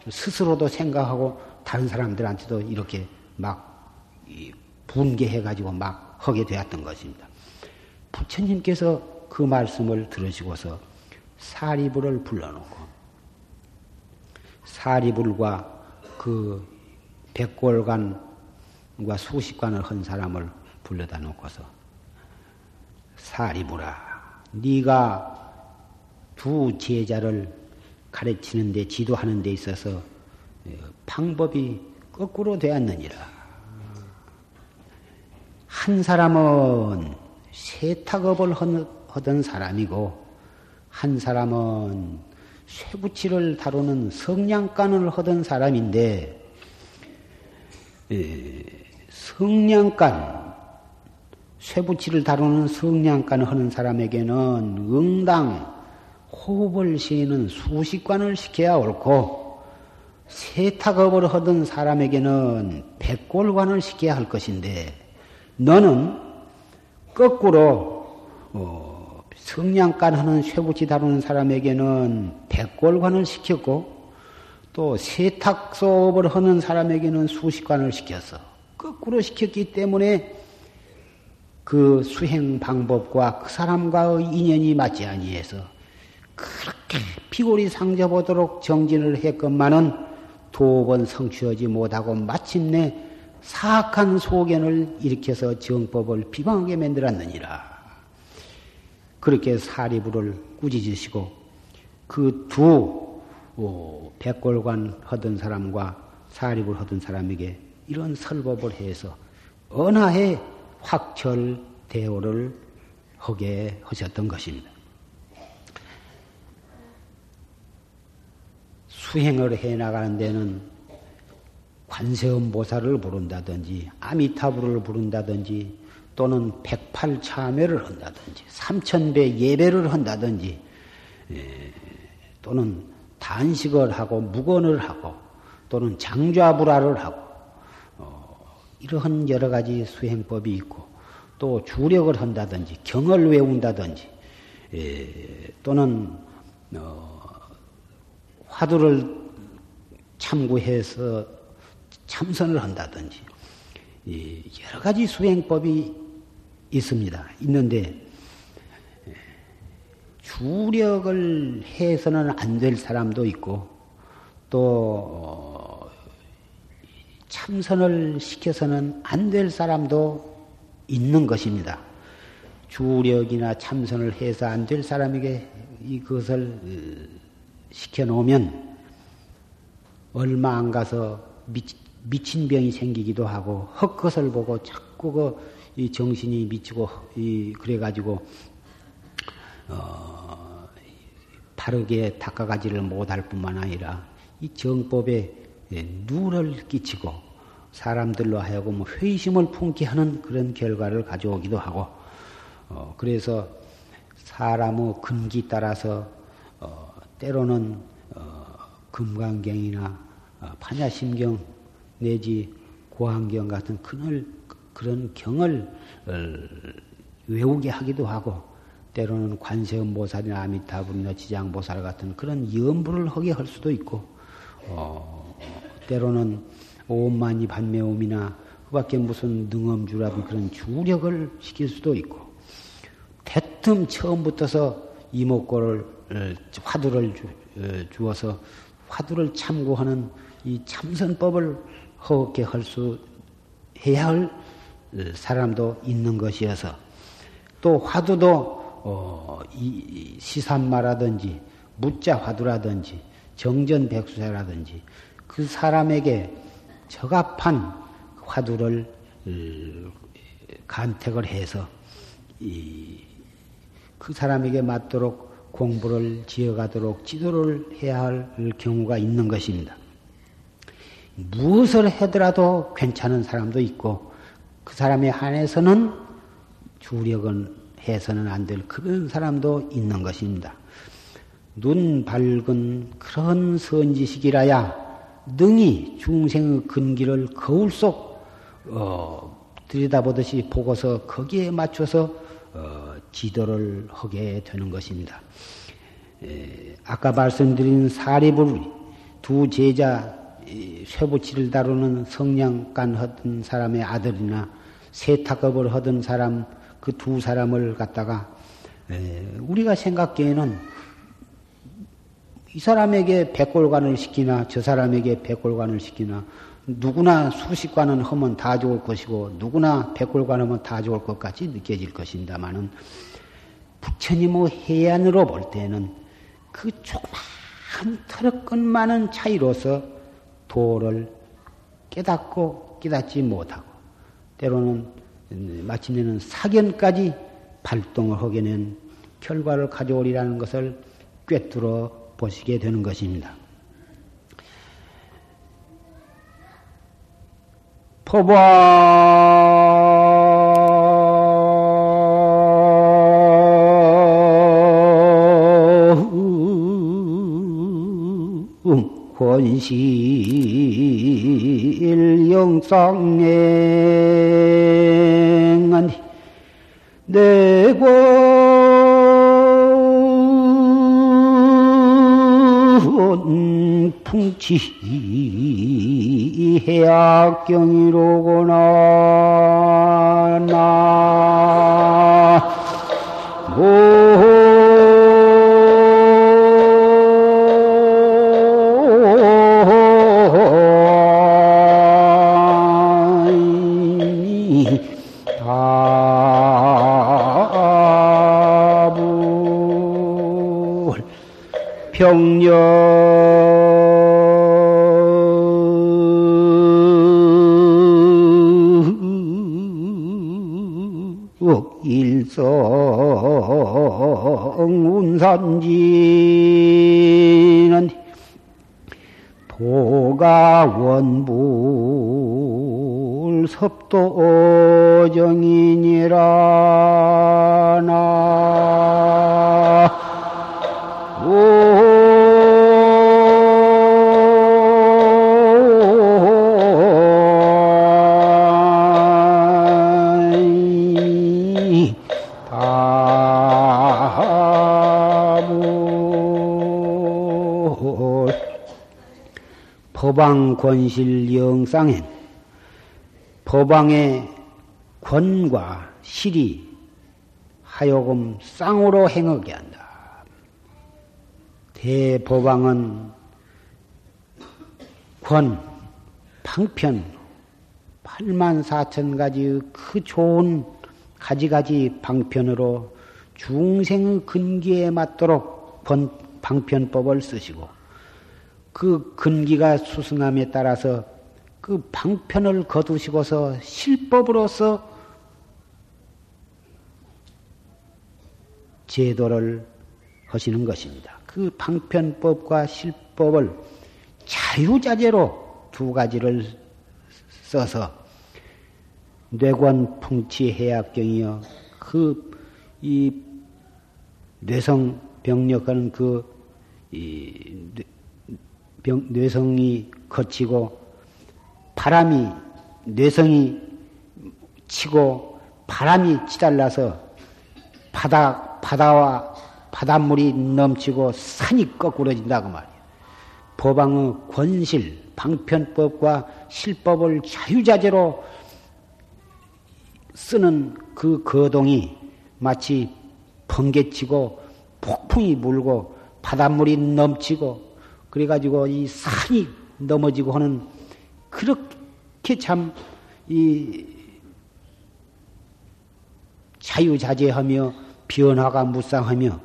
스스로도 생각하고 다른 사람들한테도 이렇게 막 분개해가지고 막 하게 되었던 것입니다. 부처님께서 그 말씀을 들으시고서 사리불을 불러놓고 사리불과 그 백골 관과 수식관을 한 사람을 불러다 놓고서 사리불아 네가 두 제자를 가르치는 데, 지도하는 데 있어서 어, 방법이 거꾸로 되었느니라. 한 사람은 세탁업을 하던 사람이고, 한 사람은 쇠붙이를 다루는 성냥간을 하던 사람인데 성냥간 쇠붙이를 다루는 성냥간을 하는 사람에게는 응당 호흡을 쉬는 수식관을 시켜야 옳고 세탁업을 하던 사람에게는 백골관을 시켜야 할 것인데 너는 거꾸로 어, 성냥간 하는 쇠붙이 다루는 사람에게는 백골관을 시켰고 또 세탁소업을 하는 사람에게는 수식관을 시켰어. 거꾸로 시켰기 때문에 그 수행 방법과 그 사람과의 인연이 맞지 아니해서 그렇게 피골이 상접하도록 정진을 했건만은 두 번 성취하지 못하고 마침내 사악한 소견을 일으켜서 정법을 비방하게 만들었느니라. 그렇게 사리부를 꾸짖으시고 그두 어, 백골관 하던 사람과 사리부를 하던 사람에게 이런 설법을 해서 언하에 확철 대오를 하게 하셨던 것입니다. 수행을 해 나가는 데는 관세음보살을 부른다든지 아미타불을 부른다든지 또는 백팔참회를 한다든지 삼천배 예배를 한다든지 예, 또는 단식을 하고 무건을 하고 또는 장좌불화를 하고 어, 이러한 여러 가지 수행법이 있고 또 주력을 한다든지 경을 외운다든지 예, 또는 어, 화두를 참고해서 참선을 한다든지 여러 가지 수행법이 있습니다. 있는데 주력을 해서는 안 될 사람도 있고 또 참선을 시켜서는 안 될 사람도 있는 것입니다. 주력이나 참선을 해서 안 될 사람에게 이것을 시켜놓으면 얼마 안 가서 미, 미친 병이 생기기도 하고 헛것을 보고 자꾸 그 이 정신이 미치고 이 그래가지고 어, 바르게 닦아가지를 못할 뿐만 아니라 이 정법에 예, 누를 끼치고 사람들로 하여금 회심을 품게 하는 그런 결과를 가져오기도 하고 어, 그래서 사람의 근기 따라서 어, 때로는 어, 금강경이나 어, 판야심경 내지 고환경 같은 그늘, 그런 경을 어, 외우게 하기도 하고 때로는 관세음보살이나 아미타불이나 지장보살 같은 그런 염불을 하게 할 수도 있고 어, 때로는 오만이 반매음이나 그 밖에 무슨 능엄주라든 그런 주력을 시킬 수도 있고 대뜸 처음부터서 이목고를 어, 화두를 주, 어, 주어서 화두를 참고하는 이 참선법을 허겁게 할 수 해야 할 어, 사람도 있는 것이어서 또 화두도 어, 이 시산마라든지 무자 화두라든지 정전백수사라든지 그 사람에게 적합한 화두를 간택을 해서 그 사람에게 맞도록 공부를 지어가도록 지도를 해야 할 경우가 있는 것입니다. 무엇을 하더라도 괜찮은 사람도 있고 그 사람에 한해서는 주력은 해서는 안 될 그런 사람도 있는 것입니다. 눈 밝은 그런 선지식이라야 능히 중생의 근기를 거울 속 어, 들여다보듯이 보고서 거기에 맞춰서 어, 지도를 하게 되는 것입니다. 에, 아까 말씀드린 사리불 두 제자 쇠붙이를 다루는 성냥간 하던 사람의 아들이나 세탁업을 하던 사람 그 두 사람을 갖다가 우리가 생각기에는 이 사람에게 백골관을 시키나 저 사람에게 백골관을 시키나 누구나 수식관은 하면 다 좋을 것이고 누구나 백골관 하면 다 좋을 것 같이 느껴질 것입니다만은 부처님의 해안으로 볼 때는 그 조그만 많은 차이로서 도를 깨닫고 깨닫지 못하고 때로는 마침내는 사견까지 발동을 하게 된 결과를 가져오리라는 것을 꿰뚫어 보시게 되는 것입니다. 법화 권실 영상행 내권 풍치 해악경이로구나. 나 일성 법왕 권실 영상엔 법왕의 권과 실이 하여금 쌍으로 행하게 한다. 대법왕은 권, 방편, 8만 4천 가지의 그 좋은 가지가지 방편으로 중생 근기에 맞도록 방편법을 쓰시고 그 근기가 수승함에 따라서 그 방편을 거두시고서 실법으로서 제도를 하시는 것입니다. 그 방편법과 실법을 자유자재로 두 가지를 써서 뇌관 풍치 해약경이여 그이 뇌성 병력하는 그 이 병, 뇌성이 거치고 바람이 뇌성이 치고 바람이 치달라서 바다 바다와 바닷물이 넘치고 산이 거꾸러진다고 말이야. 법왕의 권실 방편법과 실법을 자유자재로 쓰는 그 거동이 마치 번개치고 폭풍이 불고 바닷물이 넘치고 그래가지고 이 산이 넘어지고 하는 그렇게 참 이 자유자재하며 변화가 무쌍하며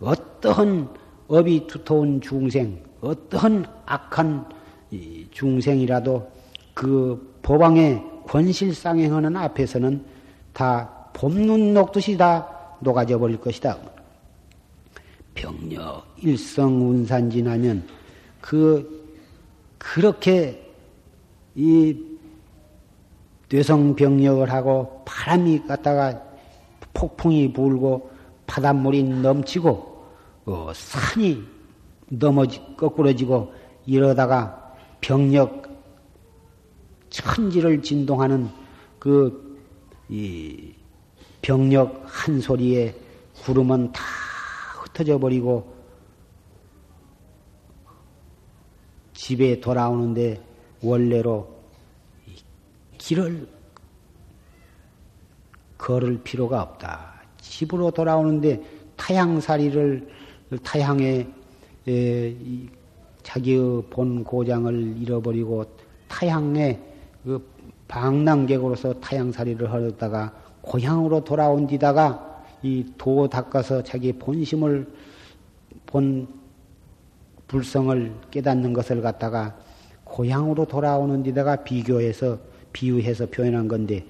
어떠한 업이 두터운 중생, 어떠한 악한 중생이라도 그 법왕의 권실상행하는 앞에서는 다 봄눈 녹듯이 다 녹아져 버릴 것이다. 병력 일성 운산 지나면 그 그렇게 이 뇌성병력을 하고 바람이 갔다가 폭풍이 불고 바닷물이 넘치고 어, 산이 넘어지 거꾸러지고 이러다가 병력 천지를 진동하는 그 이 병력 한 소리에 구름은 다 흩어져 버리고 집에 돌아오는데 원래로 길을 걸을 필요가 없다. 집으로 돌아오는데 타향살이를 타향에 에, 자기의 본 고장을 잃어버리고 타향에 그 방랑객으로서 타향살이를 하다가 고향으로 돌아온 뒤다가 이 도 닦아서 자기 본심을 본 불성을 깨닫는 것을 갖다가 고향으로 돌아오는 데다가 비교해서 비유해서 표현한 건데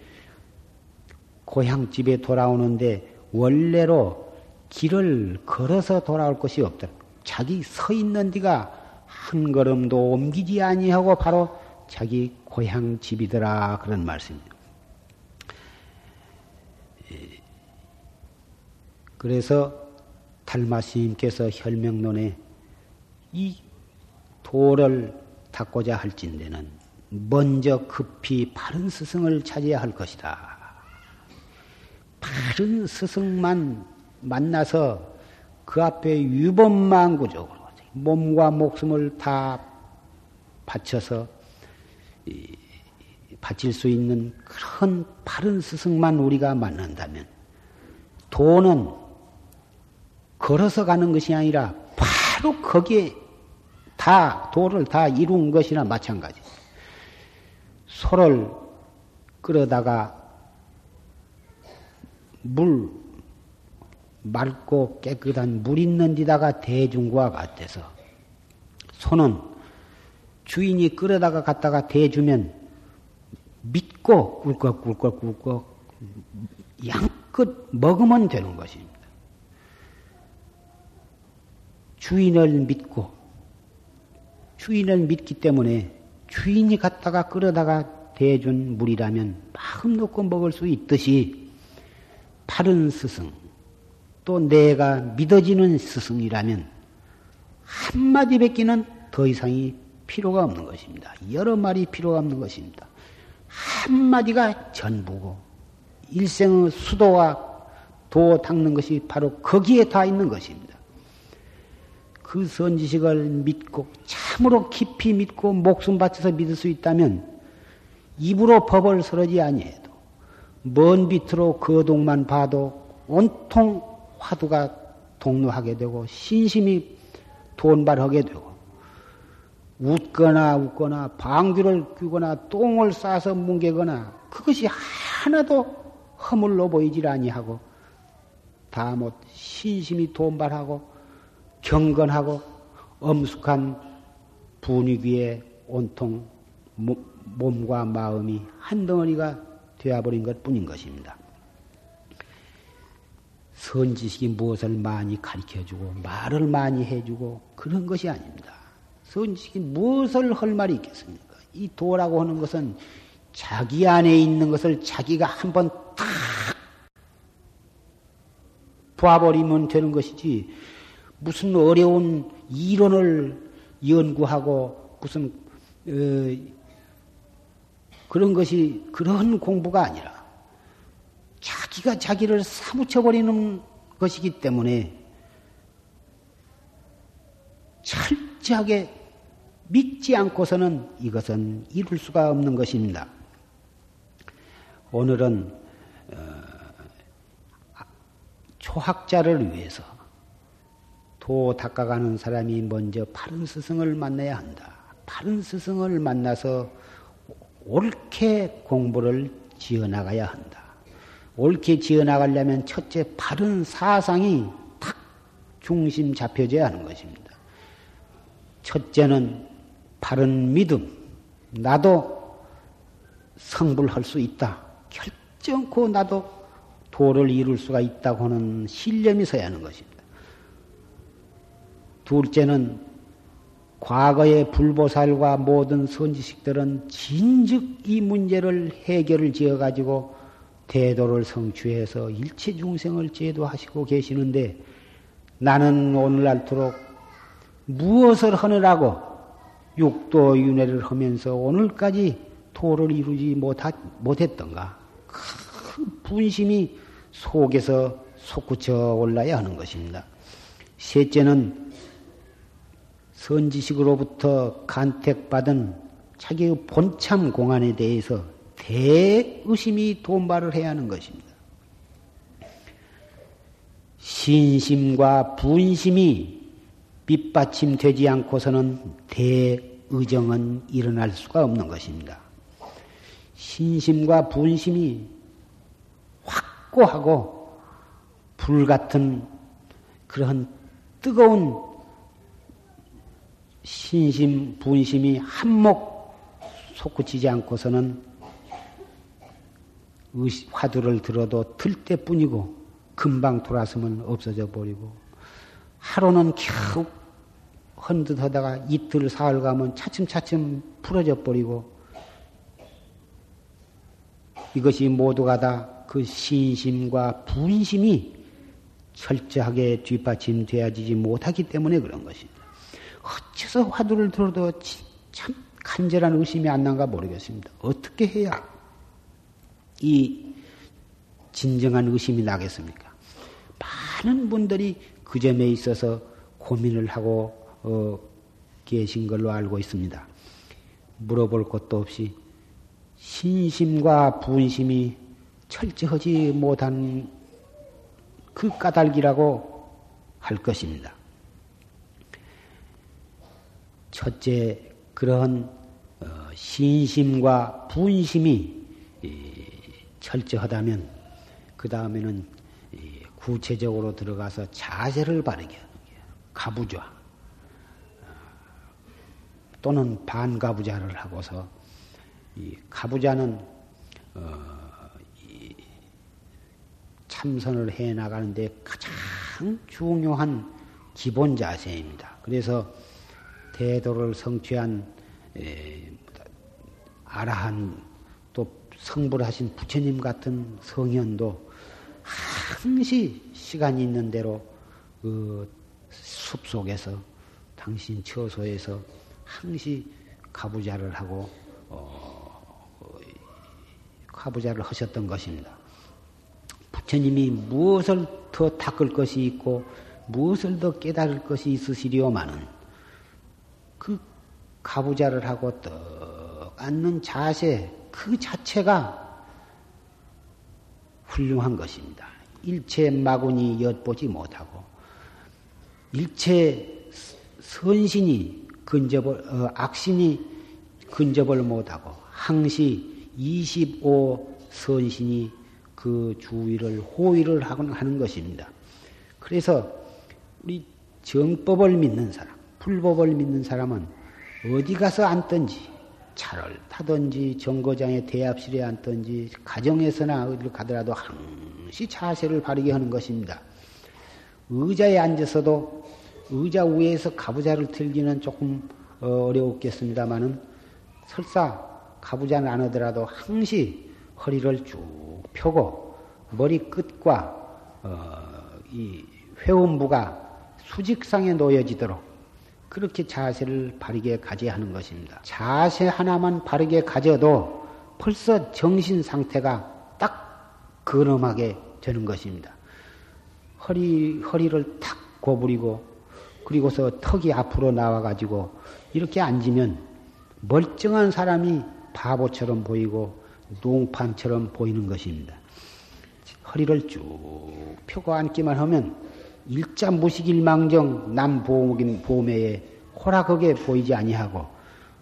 고향 집에 돌아오는데 원래로 길을 걸어서 돌아올 것이 없다. 자기 서 있는 데가 한 걸음도 옮기지 아니하고 바로 자기 고향 집이더라 그런 말씀입니다. 그래서 달마 스님께서 혈명론에 이 도를 닦고자 할진대는 먼저 급히 바른 스승을 찾아야 할 것이다. 바른 스승만 만나서 그 앞에 유범망구적으로 몸과 목숨을 다 바쳐서 바칠 수 있는 그런 바른 스승만 우리가 만난다면 도는 걸어서 가는 것이 아니라 바로 거기에 다 도를 다 이룬 것이나 마찬가지. 소를 끌어다가 물 맑고 깨끗한 물 있는 데다가 대중과 같아서 소는 주인이 끌어다가 갖다가 대주면 믿고 꿀꺽 꿀꺽 꿀꺽 양껏 먹으면 되는 것입니다. 주인을 믿고 주인을 믿기 때문에 주인이 갖다가 끌어다가 대준 물이라면 마음 놓고 먹을 수 있듯이 바른 스승 또 내가 믿어지는 스승이라면 한마디 뱉기는 더 이상이 필요가 없는 것입니다. 여러 말이 필요가 없는 것입니다. 한마디가 전부고 일생의 수도와 도 닦는 것이 바로 거기에 다 있는 것입니다. 그 선지식을 믿고 참으로 깊이 믿고 목숨 바쳐서 믿을 수 있다면 입으로 법을 설하지 아니해도 먼 빛으로 거동만 봐도 온통 화두가 동로하게 되고 신심이 돈발하게 되고 웃거나 웃거나 방귀를 뀌거나 똥을 싸서 뭉개거나 그것이 하나도 허물로 보이질 아니하고 다못 신심이 돈발하고 경건하고 엄숙한 분위기에 온통 몸과 마음이 한 덩어리가 되어버린 것 뿐인 것입니다. 선지식이 무엇을 많이 가르쳐주고 말을 많이 해주고 그런 것이 아닙니다. 선지식이 무엇을 할 말이 있겠습니까? 이 도라고 하는 것은 자기 안에 있는 것을 자기가 한번 탁 봐버리면 되는 것이지 무슨 어려운 이론을 연구하고 무슨 어, 그런 것이 그런 공부가 아니라 자기가 자기를 사무쳐 버리는 것이기 때문에 철저하게 믿지 않고서는 이것은 이룰 수가 없는 것입니다. 오늘은 어, 초학자를 위해서 도 닦아가는 사람이 먼저 바른 스승을 만나야 한다. 바른 스승을 만나서 옳게 공부를 지어나가야 한다. 옳게 지어나가려면 첫째 바른 사상이 탁 중심 잡혀져야 하는 것입니다. 첫째는 바른 믿음. 나도 성불할 수 있다. 결정코 나도 도를 이룰 수가 있다고 하는 신념이 서야 하는 것입니다. 둘째는 과거의 불보살과 모든 선지식들은 진즉 이 문제를 해결을 지어가지고 대도를 성취해서 일체 중생을 제도하시고 계시는데 나는 오늘날토록 무엇을 하느라고 육도 윤회를 하면서 오늘까지 도를 이루지 못하, 못했던가 큰 분심이 속에서 솟구쳐 올라야 하는 것입니다. 셋째는 선지식으로부터 간택받은 자기의 본참 공안에 대해서 대의심이 돈발을 해야 하는 것입니다. 신심과 분심이 밑받침되지 않고서는 대의정은 일어날 수가 없는 것입니다. 신심과 분심이 확고하고 불같은 그러한 뜨거운 신심, 분심이 한몫 솟구치지 않고서는 화두를 들어도 틀 때뿐이고 금방 돌아서면 없어져 버리고 하루는 겨우 헌듯 하다가 이틀 사흘 가면 차츰차츰 풀어져 버리고 이것이 모두가 다 그 신심과 분심이 철저하게 뒷받침되어지지 못하기 때문에 그런 것입니다. 어째서 화두를 들어도 참 간절한 의심이 안 난가 모르겠습니다. 어떻게 해야 이 진정한 의심이 나겠습니까? 많은 분들이 그 점에 있어서 고민을 하고 어, 계신 걸로 알고 있습니다. 물어볼 것도 없이 신심과 분심이 철저하지 못한 그 까닭이라고 할 것입니다. 첫째, 그러한 어, 신심과 분심이 철저하다면 그 다음에는 구체적으로 들어가서 자세를 바르게 하는 게 가부좌 또는 반가부좌를 하고서 이 가부좌는 어, 참선을 해 나가는데 가장 중요한 기본 자세입니다. 그래서 대도를 성취한 에, 아라한 또 성불하신 부처님 같은 성현도 항시 시간이 있는 대로 그 숲속에서 당신 처소에서 항시 가부자를 하고 어, 가부자를 하셨던 것입니다. 부처님이 무엇을 더 닦을 것이 있고 무엇을 더 깨달을 것이 있으시리오마는 그 가부자를 하고 떡 앉는 자세 그 자체가 훌륭한 것입니다. 일체 마군이 엿보지 못하고 일체 선신이 근접을 어, 악신이 근접을 못하고 항시 25 선신이 그 주위를 호위를 하는 것입니다. 그래서 우리 정법을 믿는 사람, 불법을 믿는 사람은 어디 가서 앉든지 차를 타든지 정거장에 대합실에 앉든지 가정에서나 어디를 가더라도 항시 자세를 바르게 하는 것입니다. 의자에 앉아서도 의자 위에서 가부좌를 들기는 조금 어려웠겠습니다마는 설사 가부좌는 안 하더라도 항시 허리를 쭉 펴고 머리 끝과 어, 이 회음부가 수직상에 놓여지도록 그렇게 자세를 바르게 가져야 하는 것입니다. 자세 하나만 바르게 가져도 벌써 정신 상태가 딱 근엄하게 되는 것입니다. 허리, 허리를 탁 고부리고, 그리고서 턱이 앞으로 나와가지고, 이렇게 앉으면 멀쩡한 사람이 바보처럼 보이고, 농판처럼 보이는 것입니다. 허리를 쭉 펴고 앉기만 하면 일자 무식일망정 남보긴 보매에 호락하게 보이지 아니하고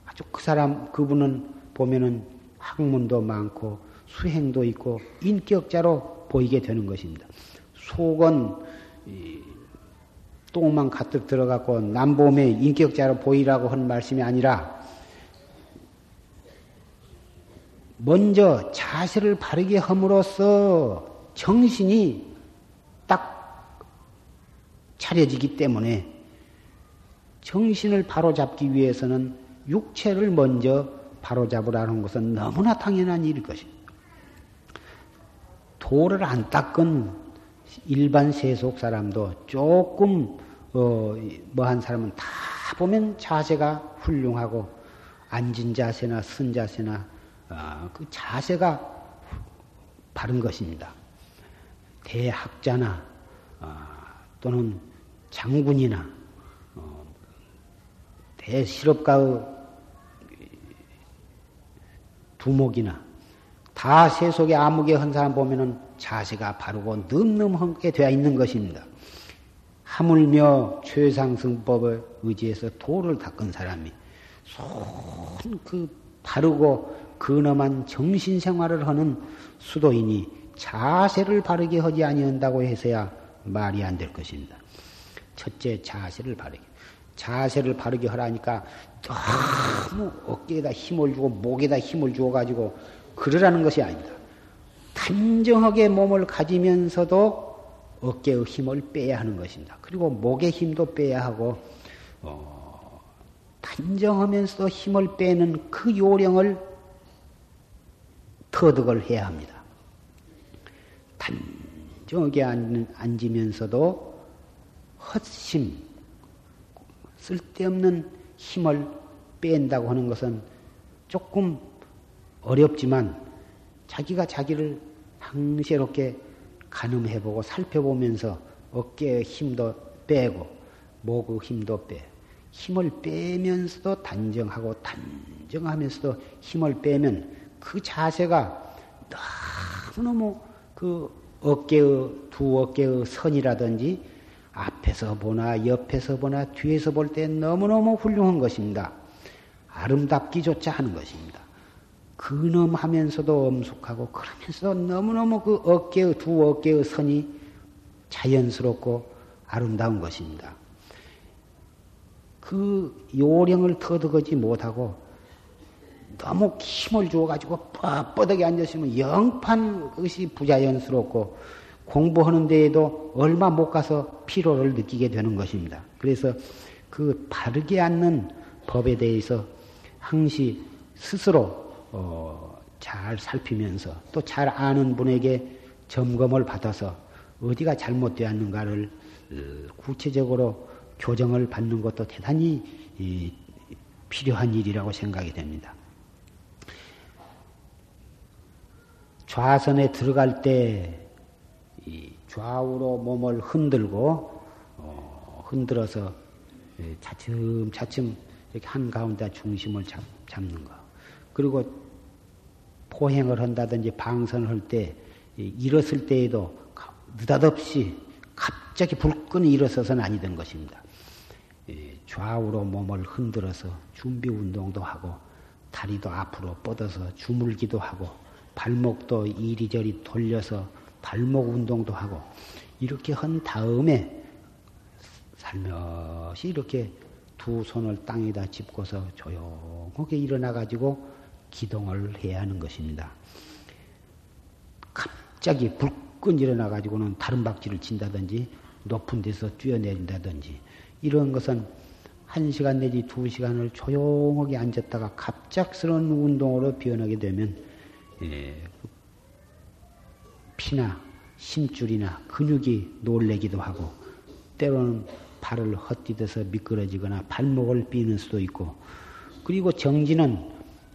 아주 그 사람 그분은 보면은 학문도 많고 수행도 있고 인격자로 보이게 되는 것입니다. 속은 똥만 가득 들어갔고 남보매 인격자로 보이라고 한 말씀이 아니라 먼저 자세를 바르게 함으로써 정신이 딱 차려지기 때문에 정신을 바로잡기 위해서는 육체를 먼저 바로잡으라는 것은 너무나 당연한 일일 것입니다. 도를 안 닦은 일반 세속 사람도 조금 어, 뭐 한 사람은 다 보면 자세가 훌륭하고 앉은 자세나 쓴 자세나 어, 그 자세가 바른 것입니다. 대학자나 어, 또는 장군이나 어, 대실업가의 두목이나 다 세속에 아무개 한 사람 보면은 자세가 바르고 늠름하게 되어 있는 것입니다. 하물며 최상승법을 의지해서 도를 닦은 사람이 손그 바르고 근엄한 정신 생활을 하는 수도인이 자세를 바르게 하지 아니한다고 해서야 말이 안 될 것입니다. 첫째 자세를 바르게. 자세를 바르게 하라니까 너무 어깨에다 힘을 주고 목에다 힘을 주어 가지고 그러라는 것이 아닙니다. 단정하게 몸을 가지면서도 어깨의 힘을 빼야 하는 것입니다. 그리고 목의 힘도 빼야 하고 어, 단정하면서도 힘을 빼는 그 요령을 터득을 해야 합니다. 단정하게 앉으면서도 헛심, 쓸데없는 힘을 뺀다고 하는 것은 조금 어렵지만 자기가 자기를 항시롭게 가늠해보고 살펴보면서 어깨의 힘도 빼고 목의 힘도 빼 힘을 빼면서도 단정하고 단정하면서도 힘을 빼면 그 자세가 너무너무 그 어깨의 두 어깨의 선이라든지 앞에서 보나 옆에서 보나 뒤에서 볼 때 너무너무 훌륭한 것입니다. 아름답기조차 하는 것입니다. 근엄하면서도 엄숙하고 그러면서도 너무너무 그 어깨의 두 어깨의 선이 자연스럽고 아름다운 것입니다. 그 요령을 터득하지 못하고 너무 힘을 주어가지고 뻣뻣하게 앉았으면 영판 것이 부자연스럽고 공부하는 데에도 얼마 못 가서 피로를 느끼게 되는 것입니다. 그래서 그 바르게 앉는 법에 대해서 항시 스스로 어, 잘 살피면서 또 잘 아는 분에게 점검을 받아서 어디가 잘못되었는가를 어, 구체적으로 교정을 받는 것도 대단히 필요한 일이라고 생각이 됩니다. 좌선에 들어갈 때 좌우로 몸을 흔들고 어, 흔들어서 차츰 차츰 이렇게 한 가운데 중심을 잡, 잡는 거. 그리고 포행을 한다든지 방선을 할 때 일었을 때에도 느닷없이 갑자기 불끈 일어서서는 아니던 것입니다. 좌우로 몸을 흔들어서 준비 운동도 하고 다리도 앞으로 뻗어서 주물기도 하고 발목도 이리저리 돌려서 발목 운동도 하고 이렇게 한 다음에 살며시 이렇게 두 손을 땅에다 짚고서 조용하게 일어나 가지고 기동을 해야 하는 것입니다. 갑자기 불끈 일어나 가지고는 다른 박지를 친다든지 높은 데서 뛰어내린다든지 이런 것은 한 시간 내지 두 시간을 조용하게 앉았다가 갑작스러운 운동으로 변하게 되면 예, 피나 심줄이나 근육이 놀래기도 하고 때로는 발을 헛디뎌서 미끄러지거나 발목을 삐는 수도 있고 그리고 정지는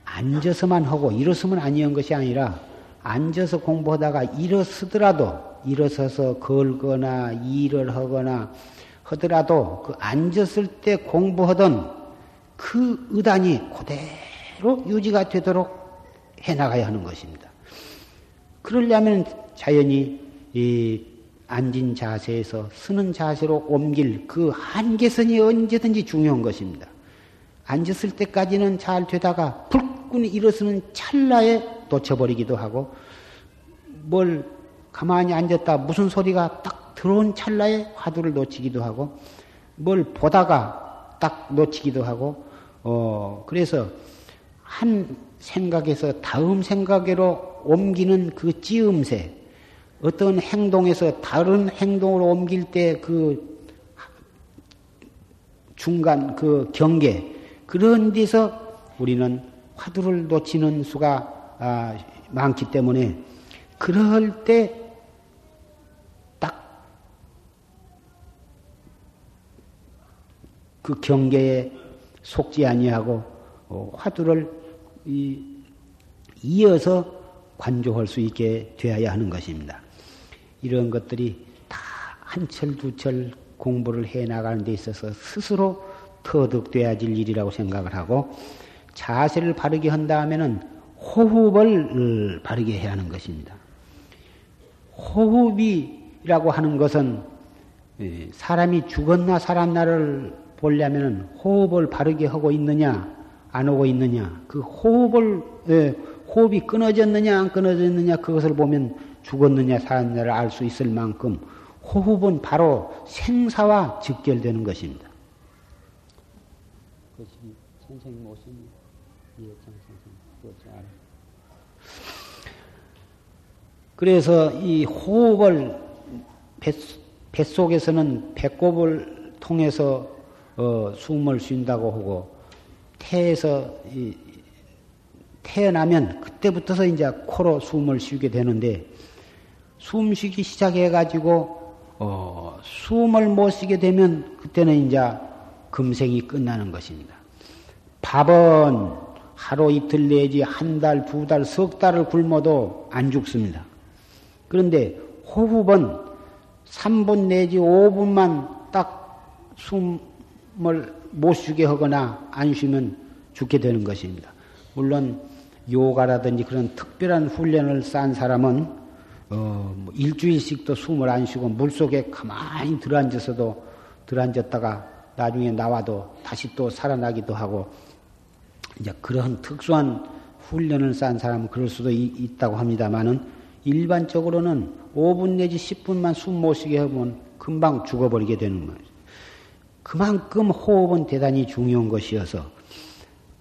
앉아서만 하고 일어서면 아니한 것이 아니라 앉아서 공부하다가 일어서더라도 일어서서 걸거나 일을 하거나 하더라도 그 앉았을 때 공부하던 그 의단이 그대로 유지가 되도록 해나가야 하는 것입니다. 그러려면 자연히 이 앉은 자세에서 쓰는 자세로 옮길 그 한계선이 언제든지 중요한 것입니다. 앉았을 때까지는 잘 되다가 불끈 일어서는 찰나에 놓쳐버리기도 하고 뭘 가만히 앉았다 무슨 소리가 딱 들어온 찰나에 화두를 놓치기도 하고 뭘 보다가 딱 놓치기도 하고 어 그래서 한 생각에서 다음 생각으로 옮기는 그 찌음새 어떤 행동에서 다른 행동으로 옮길 때 그 중간 그 경계 그런 데서 우리는 화두를 놓치는 수가 아, 많기 때문에 그럴 때 딱 그 경계에 속지 아니하고 어, 화두를 이어서 관조할 수 있게 되어야 하는 것입니다. 이런 것들이 다 한 철 두 철 공부를 해 나가는 데 있어서 스스로 터득돼야 질 일이라고 생각을 하고 자세를 바르게 한다음에는 호흡을 바르게 해야 하는 것입니다. 호흡이라고 하는 것은 예, 사람이 죽었나 살았나를 보려면 호흡을 바르게 하고 있느냐 안 하고 있느냐 그 호흡을 예, 호흡이 끊어졌느냐 안 끊어졌느냐 그것을 보면 죽었느냐 살았느냐를 알 수 있을 만큼 호흡은 바로 생사와 직결되는 것입니다. 선생님 오신 이해창 선생님 그것이 알아. 그래서 이 호흡을 뱃속에서는 배꼽을 통해서 어, 숨을 쉰다고 하고 태에서 이, 태어나면 그때부터서 이제 코로 숨을 쉬게 되는데 숨쉬기 시작해 가지고 어, 숨을 못 쉬게 되면 그때는 이제 금생이 끝나는 것입니다. 밥은 하루 이틀 내지 한 달, 두 달, 석 달을 굶어도 안 죽습니다. 그런데 호흡은 3분 내지 5분만 딱 숨을 못 쉬게 하거나 안 쉬면 죽게 되는 것입니다. 물론 요가라든지 그런 특별한 훈련을 쌓은 사람은 어, 뭐 일주일씩도 숨을 안 쉬고 물 속에 가만히 들어앉아서도 들어앉았다가 나중에 나와도 다시 또 살아나기도 하고 이제 그런 특수한 훈련을 쌓은 사람은 그럴 수도 있, 다고 합니다만은 일반적으로는 5분 내지 10분만 숨 못 쉬게 하면 금방 죽어버리게 되는 거예요. 그만큼 호흡은 대단히 중요한 것이어서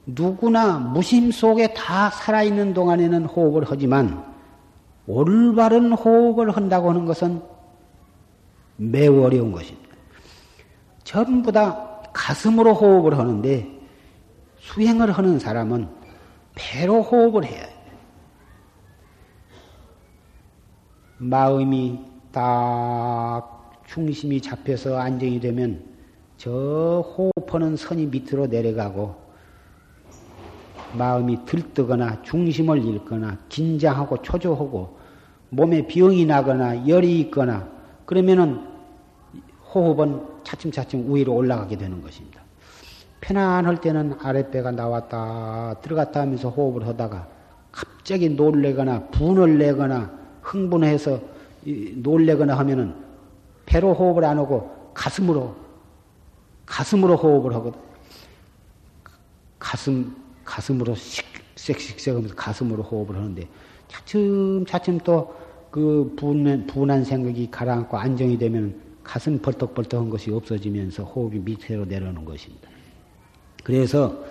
누구나 무심 속에 다 살아있는 동안에는 호흡을 하지만 올바른 호흡을 한다고 하는 것은 매우 어려운 것입니다. 전부 다 가슴으로 호흡을 하는데 수행을 하는 사람은 배로 호흡을 해야 해요. 마음이 딱 중심이 잡혀서 안정이 되면 저 호흡하는 선이 밑으로 내려가고 마음이 들뜨거나 중심을 잃거나 긴장하고 초조하고 몸에 병이 나거나 열이 있거나 그러면은 호흡은 차츰차츰 위로 올라가게 되는 것입니다. 편안할 때는 아랫배가 나왔다 들어갔다 하면서 호흡을 하다가 갑자기 놀래거나 분을 내거나 흥분해서 놀래거나 하면은 배로 호흡을 안 하고 가슴으로 가슴으로 호흡을 하거든. 가슴 가슴으로 씩씩씩 하면서 가슴으로 호흡을 하는데 차츰 차츰 또 그 분한, 분한 생각이 가라앉고 안정이 되면 가슴 벌떡벌떡한 것이 없어지면서 호흡이 밑으로 내려오는 것입니다. 그래서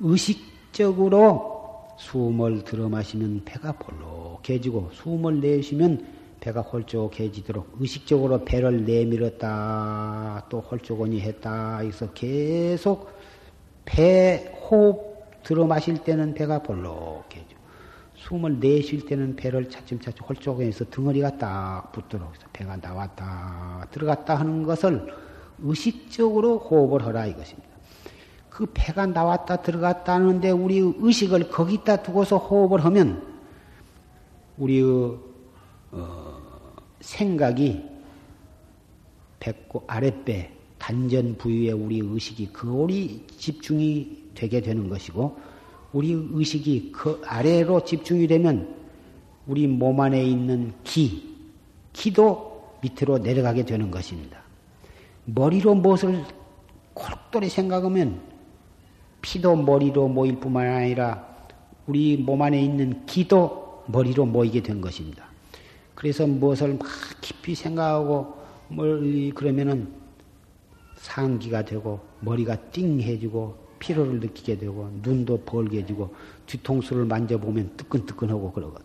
의식적으로 숨을 들어 마시면 배가 볼록해지고 숨을 내쉬면 배가 홀쭉해지도록 의식적으로 배를 내밀었다 또 홀쭉하니 했다 해서 계속 배 호흡 들어 마실 때는 배가 볼록해져 숨을 내쉴 때는 배를 차츰차츰 홀쭉해서 덩어리가 딱 붙도록 해서 배가 나왔다 들어갔다 하는 것을 의식적으로 호흡을 하라 이것입니다. 그 배가 나왔다 들어갔다 하는데 우리 의식을 거기다 두고서 호흡을 하면 우리의 어, 생각이 배꼽 아랫배 단전 부위에 우리 의식이 그리 집중이 되게 되는 것이고 우리 의식이 그 아래로 집중이 되면 우리 몸 안에 있는 기, 기도 밑으로 내려가게 되는 것입니다. 머리로 무엇을 골똘히 생각하면 피도 머리로 모일 뿐만 아니라 우리 몸 안에 있는 기도 머리로 모이게 된 것입니다. 그래서 무엇을 막 깊이 생각하고 뭘 그러면은 상기가 되고 머리가 띵해지고 피로를 느끼게 되고 눈도 벌게지고 뒤통수를 만져보면 뜨끈뜨끈하고 그러거든.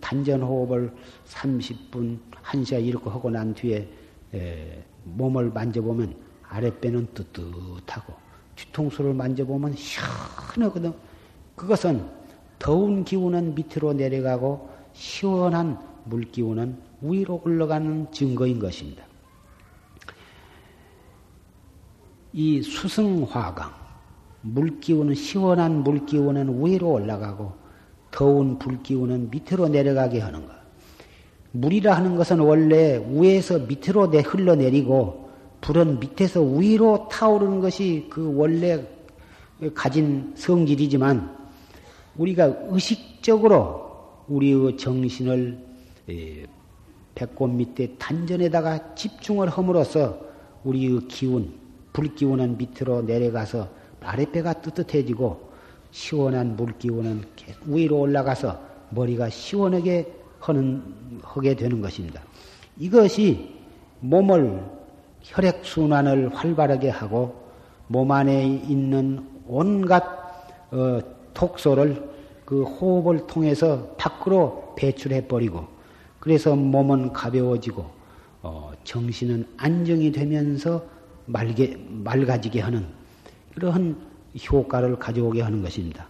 단전 호흡을 30분, 1시간 이렇게 하고 난 뒤에 몸을 만져보면 아랫배는 뜨뜻하고 뒤통수를 만져보면 시원하거든. 그것은 더운 기운은 밑으로 내려가고 시원한 물기운은 위로 올라가는 증거인 것입니다. 이 수승화강, 물기운은 시원한 물기운은 위로 올라가고 더운 불기운은 밑으로 내려가게 하는 것. 물이라 하는 것은 원래 위에서 밑으로 흘러내리고 불은 밑에서 위로 타오르는 것이 그 원래 가진 성질이지만 우리가 의식적으로 우리의 정신을 배꼽 밑에 단전에다가 집중을 함으로써 우리의 기운, 불기운은 밑으로 내려가서 아랫배가 뜨뜻해지고 시원한 물기운은 위로 올라가서 머리가 시원하게 하는, 하게 되는 것입니다. 이것이 몸을 혈액순환을 활발하게 하고 몸 안에 있는 온갖 어, 독소를 그 호흡을 통해서 밖으로 배출해 버리고 그래서 몸은 가벼워지고 어, 정신은 안정이 되면서 맑게, 맑아지게 하는 그러한 효과를 가져오게 하는 것입니다.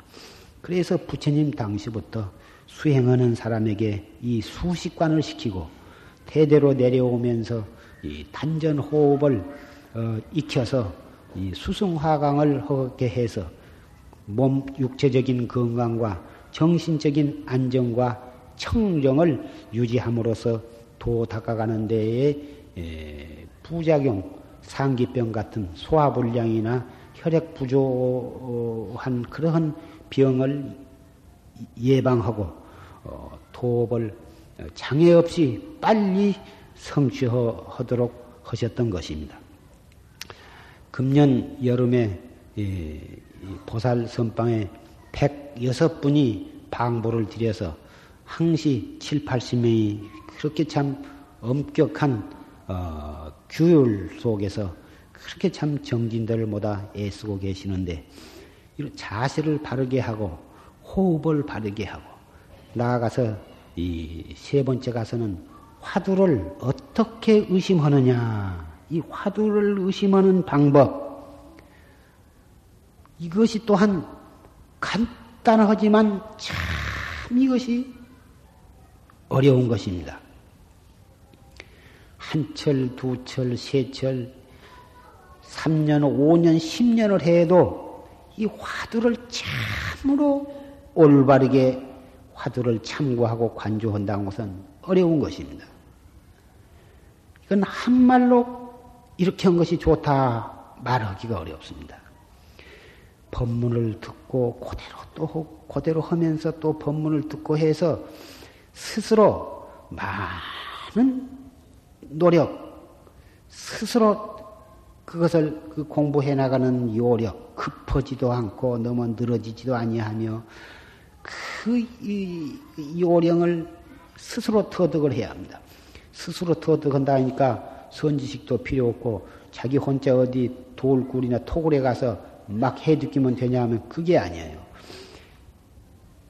그래서 부처님 당시부터 수행하는 사람에게 이 수식관을 시키고 대대로 내려오면서 이 단전 호흡을 어, 익혀서 이 수승화강을 하게 해서 몸 육체적인 건강과 정신적인 안정과 청정을 유지함으로써 도 닦아가는 데에 에, 부작용, 상기병 같은 소화불량이나 혈액 부족한 그러한 병을 예방하고 어, 도업을 장애 없이 빨리 성취하도록 하셨던 것입니다. 금년 여름에 보살 선방에 106분이 방보를 들여서 항시 7, 80명이 그렇게 참 엄격한 어, 규율 속에서 그렇게 참 정진들을 모다 애쓰고 계시는데 이런 자세를 바르게 하고 호흡을 바르게 하고 나아가서 이 세 번째 가서는 화두를 어떻게 의심하느냐 이 화두를 의심하는 방법 이것이 또한 간단하지만 참 이것이 어려운 것입니다. 한 철, 두 철, 세 철, 3년, 5년, 10년을 해도 이 화두를 참으로 올바르게 화두를 참고하고 관조한다는 것은 어려운 것입니다. 이건 한말로 이렇게 한 것이 좋다 말하기가 어렵습니다. 법문을 듣고 그대로 또 그대로 하면서 또 법문을 듣고 해서 스스로 많은 노력, 스스로 그것을 그 공부해 나가는 요력, 급하지도 않고 너무 늘어지지도 아니하며 그 요령을 스스로 터득을 해야 합니다. 스스로 터득한다 하니까 선지식도 필요 없고 자기 혼자 어디 돌굴이나 토굴에 가서 막 해듣기면 되냐 하면 그게 아니에요.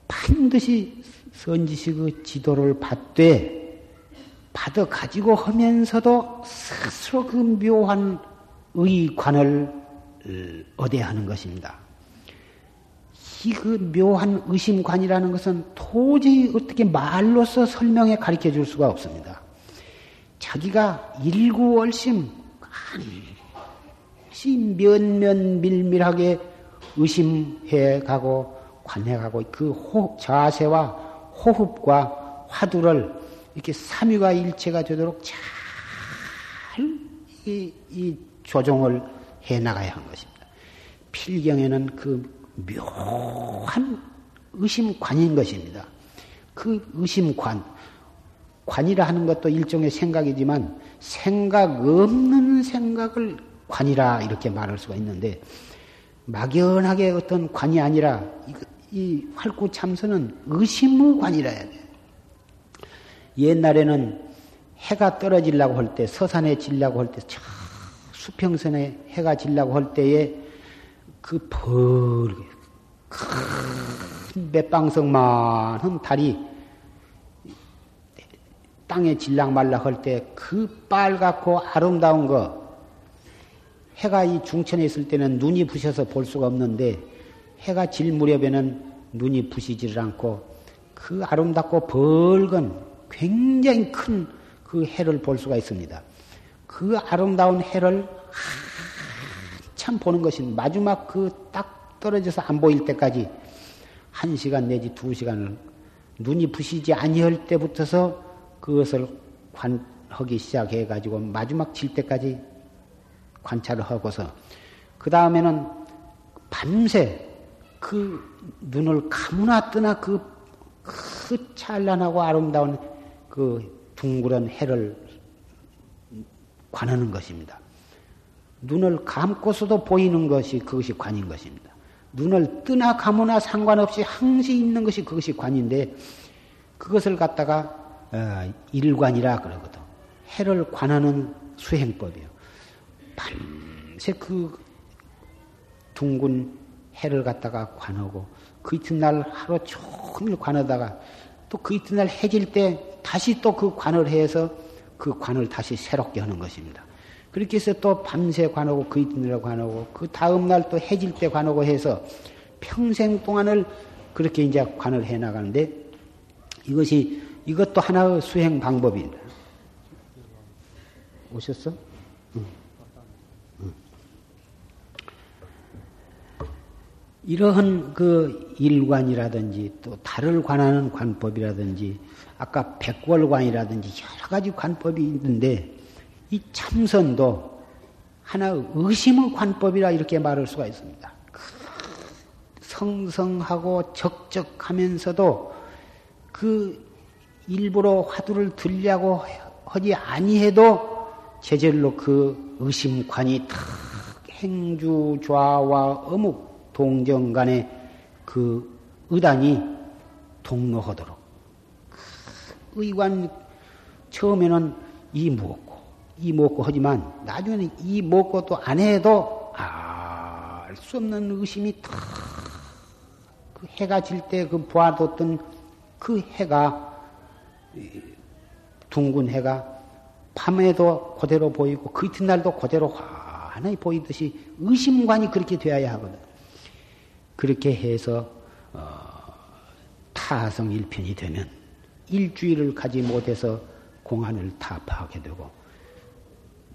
반드시 선지식의 지도를 받되 받아 가지고 하면서도 스스로 그 묘한 의관을 얻어야 하는 것입니다. 이 그 묘한 의심관이라는 것은 도저히 어떻게 말로서 설명해 가르쳐 줄 수가 없습니다. 자기가 일구월심 한시 면면 밀밀하게 의심해 가고 관해 가고 그 호, 자세와 호흡과 화두를 이렇게 삼위가 일체가 되도록 잘 이, 이 조정을 해 나가야 하는 것입니다. 필경에는 그 묘한 의심관인 것입니다. 그 의심관, 관이라 하는 것도 일종의 생각이지만 생각 없는 생각을 관이라 이렇게 말할 수가 있는데 막연하게 어떤 관이 아니라 이, 이 활구 참선은 의심의 관이라 해야 돼. 옛날에는 해가 떨어지려고 할 때, 서산에 질려고 할 때, 수평선에 해가 질려고 할 때에 그 벌게 큰 몇방석만한 달이 땅에 질락말락 할 때 그 빨갛고 아름다운 거 해가 이 중천에 있을 때는 눈이 부셔서 볼 수가 없는데 해가 질 무렵에는 눈이 부시지를 않고 그 아름답고 벌건 굉장히 큰 그 해를 볼 수가 있습니다. 그 아름다운 해를 한참 보는 것인 마지막 그 딱 떨어져서 안 보일 때까지 한 시간 내지 두 시간을 눈이 부시지 아니할 때부터서 그것을 관하기 시작해 가지고 마지막 질 때까지 관찰을 하고서 그 다음에는 밤새 그 눈을 감으나 뜨나 그, 그 찬란하고 아름다운 그 둥그런 해를 관하는 것입니다. 눈을 감고서도 보이는 것이 그것이 관인 것입니다. 눈을 뜨나 감으나 상관없이 항시 있는 것이 그것이 관인데 그것을 갖다가 어, 일관이라 그러거든. 해를 관하는 수행법이요. 밤새 그 둥근 해를 갖다가 관하고 그 이튿날 하루 종일 관하다가 또 그 이튿날 해질 때 다시 또 그 관을 해서 그 관을 다시 새롭게 하는 것입니다. 그렇게 해서 또 밤새 관하고 그 이튿날 관하고 그 다음날 또 해질 때 관하고 해서 평생 동안을 그렇게 이제 관을 해 나가는데 이것이 이것도 하나의 수행 방법입니다. 오셨어? 응. 응. 이러한 그 일관이라든지 또 달을 관하는 관법이라든지 아까 백월관이라든지 여러 가지 관법이 있는데 이 참선도 하나 의심의 관법이라 이렇게 말할 수가 있습니다. 그 성성하고 적적하면서도 그 일부러 화두를 들려고 하지 아니해도 제절로 그 의심관이 탁 행주 좌와 어묵 동정 간의 그 의단이 동로하도록 그 의관 처음에는 이 무엇고 이 무엇고 하지만 나중에는 이 무엇고도 안 해도 알 수 없는 의심이 탁 그 해가 질 때 그 보아뒀던 그 해가 둥근 해가 밤에도 그대로 보이고 그 이튿날도 그대로 환하게 보이듯이 의심관이 그렇게 되어야 하거든. 그렇게 해서 어, 타성 일편이 되면 일주일을 가지 못해서 공안을 타파하게 되고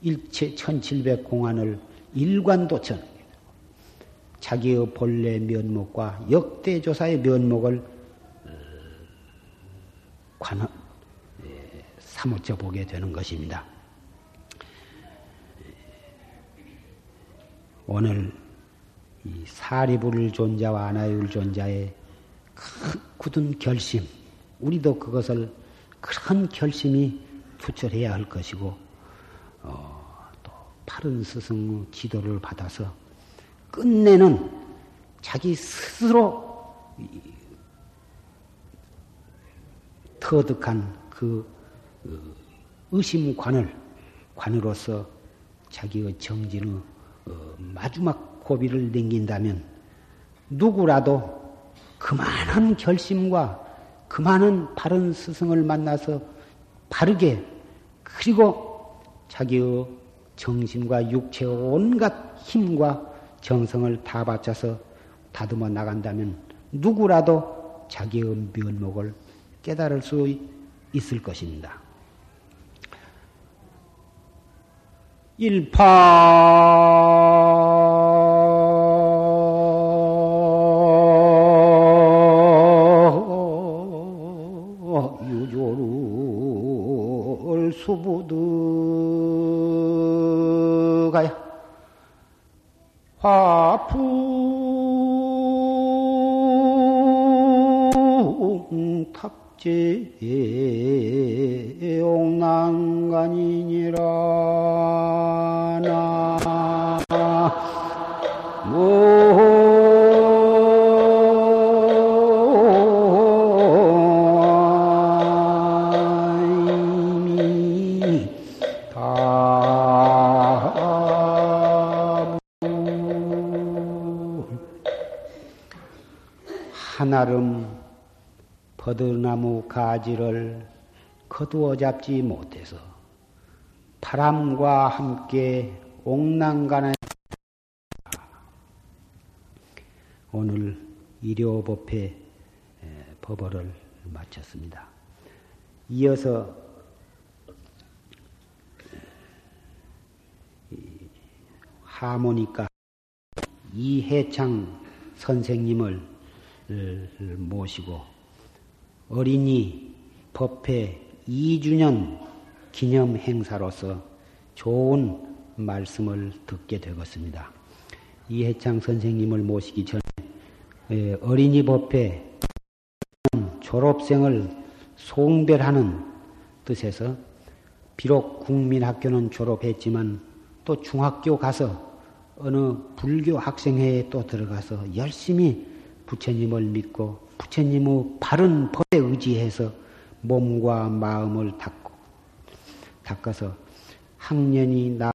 일체 1700 공안을 일관도천 자기의 본래 면목과 역대 조사의 면목을 어, 관, 사무쳐 보게 되는 것입니다. 오늘 이 사리불 존자와 아나율 존자의 큰 굳은 결심, 우리도 그것을 큰 결심이 투철해야 할 것이고, 어, 또 파른 스승 지도를 받아서 끝내는 자기 스스로 터득한 그 의심관을 관으로서 자기의 정진의 어, 마지막 고비를 넘긴다면 누구라도 그만한 결심과 그만한 바른 스승을 만나서 바르게 그리고 자기의 정신과 육체의 온갖 힘과 정성을 다 바쳐서 다듬어 나간다면 누구라도 자기의 면목을 깨달을 수 있을 것입니다. 일파 나무 가지를 거두어 잡지 못해서 바람과 함께 옥난간에 오늘 일요법회 법어를 마쳤습니다. 이어서 하모니카 이해창 선생님을 모시고 어린이 법회 2주년 기념 행사로서 좋은 말씀을 듣게 되었습니다. 이해창 선생님을 모시기 전에 어린이 법회 졸업생을 송별하는 뜻에서 비록 국민학교는 졸업했지만 또 중학교 가서 어느 불교 학생회에 또 들어가서 열심히 부처님을 믿고 부처님의 바른 법에 의지해서 몸과 마음을 닦고 닦아서 학년이 나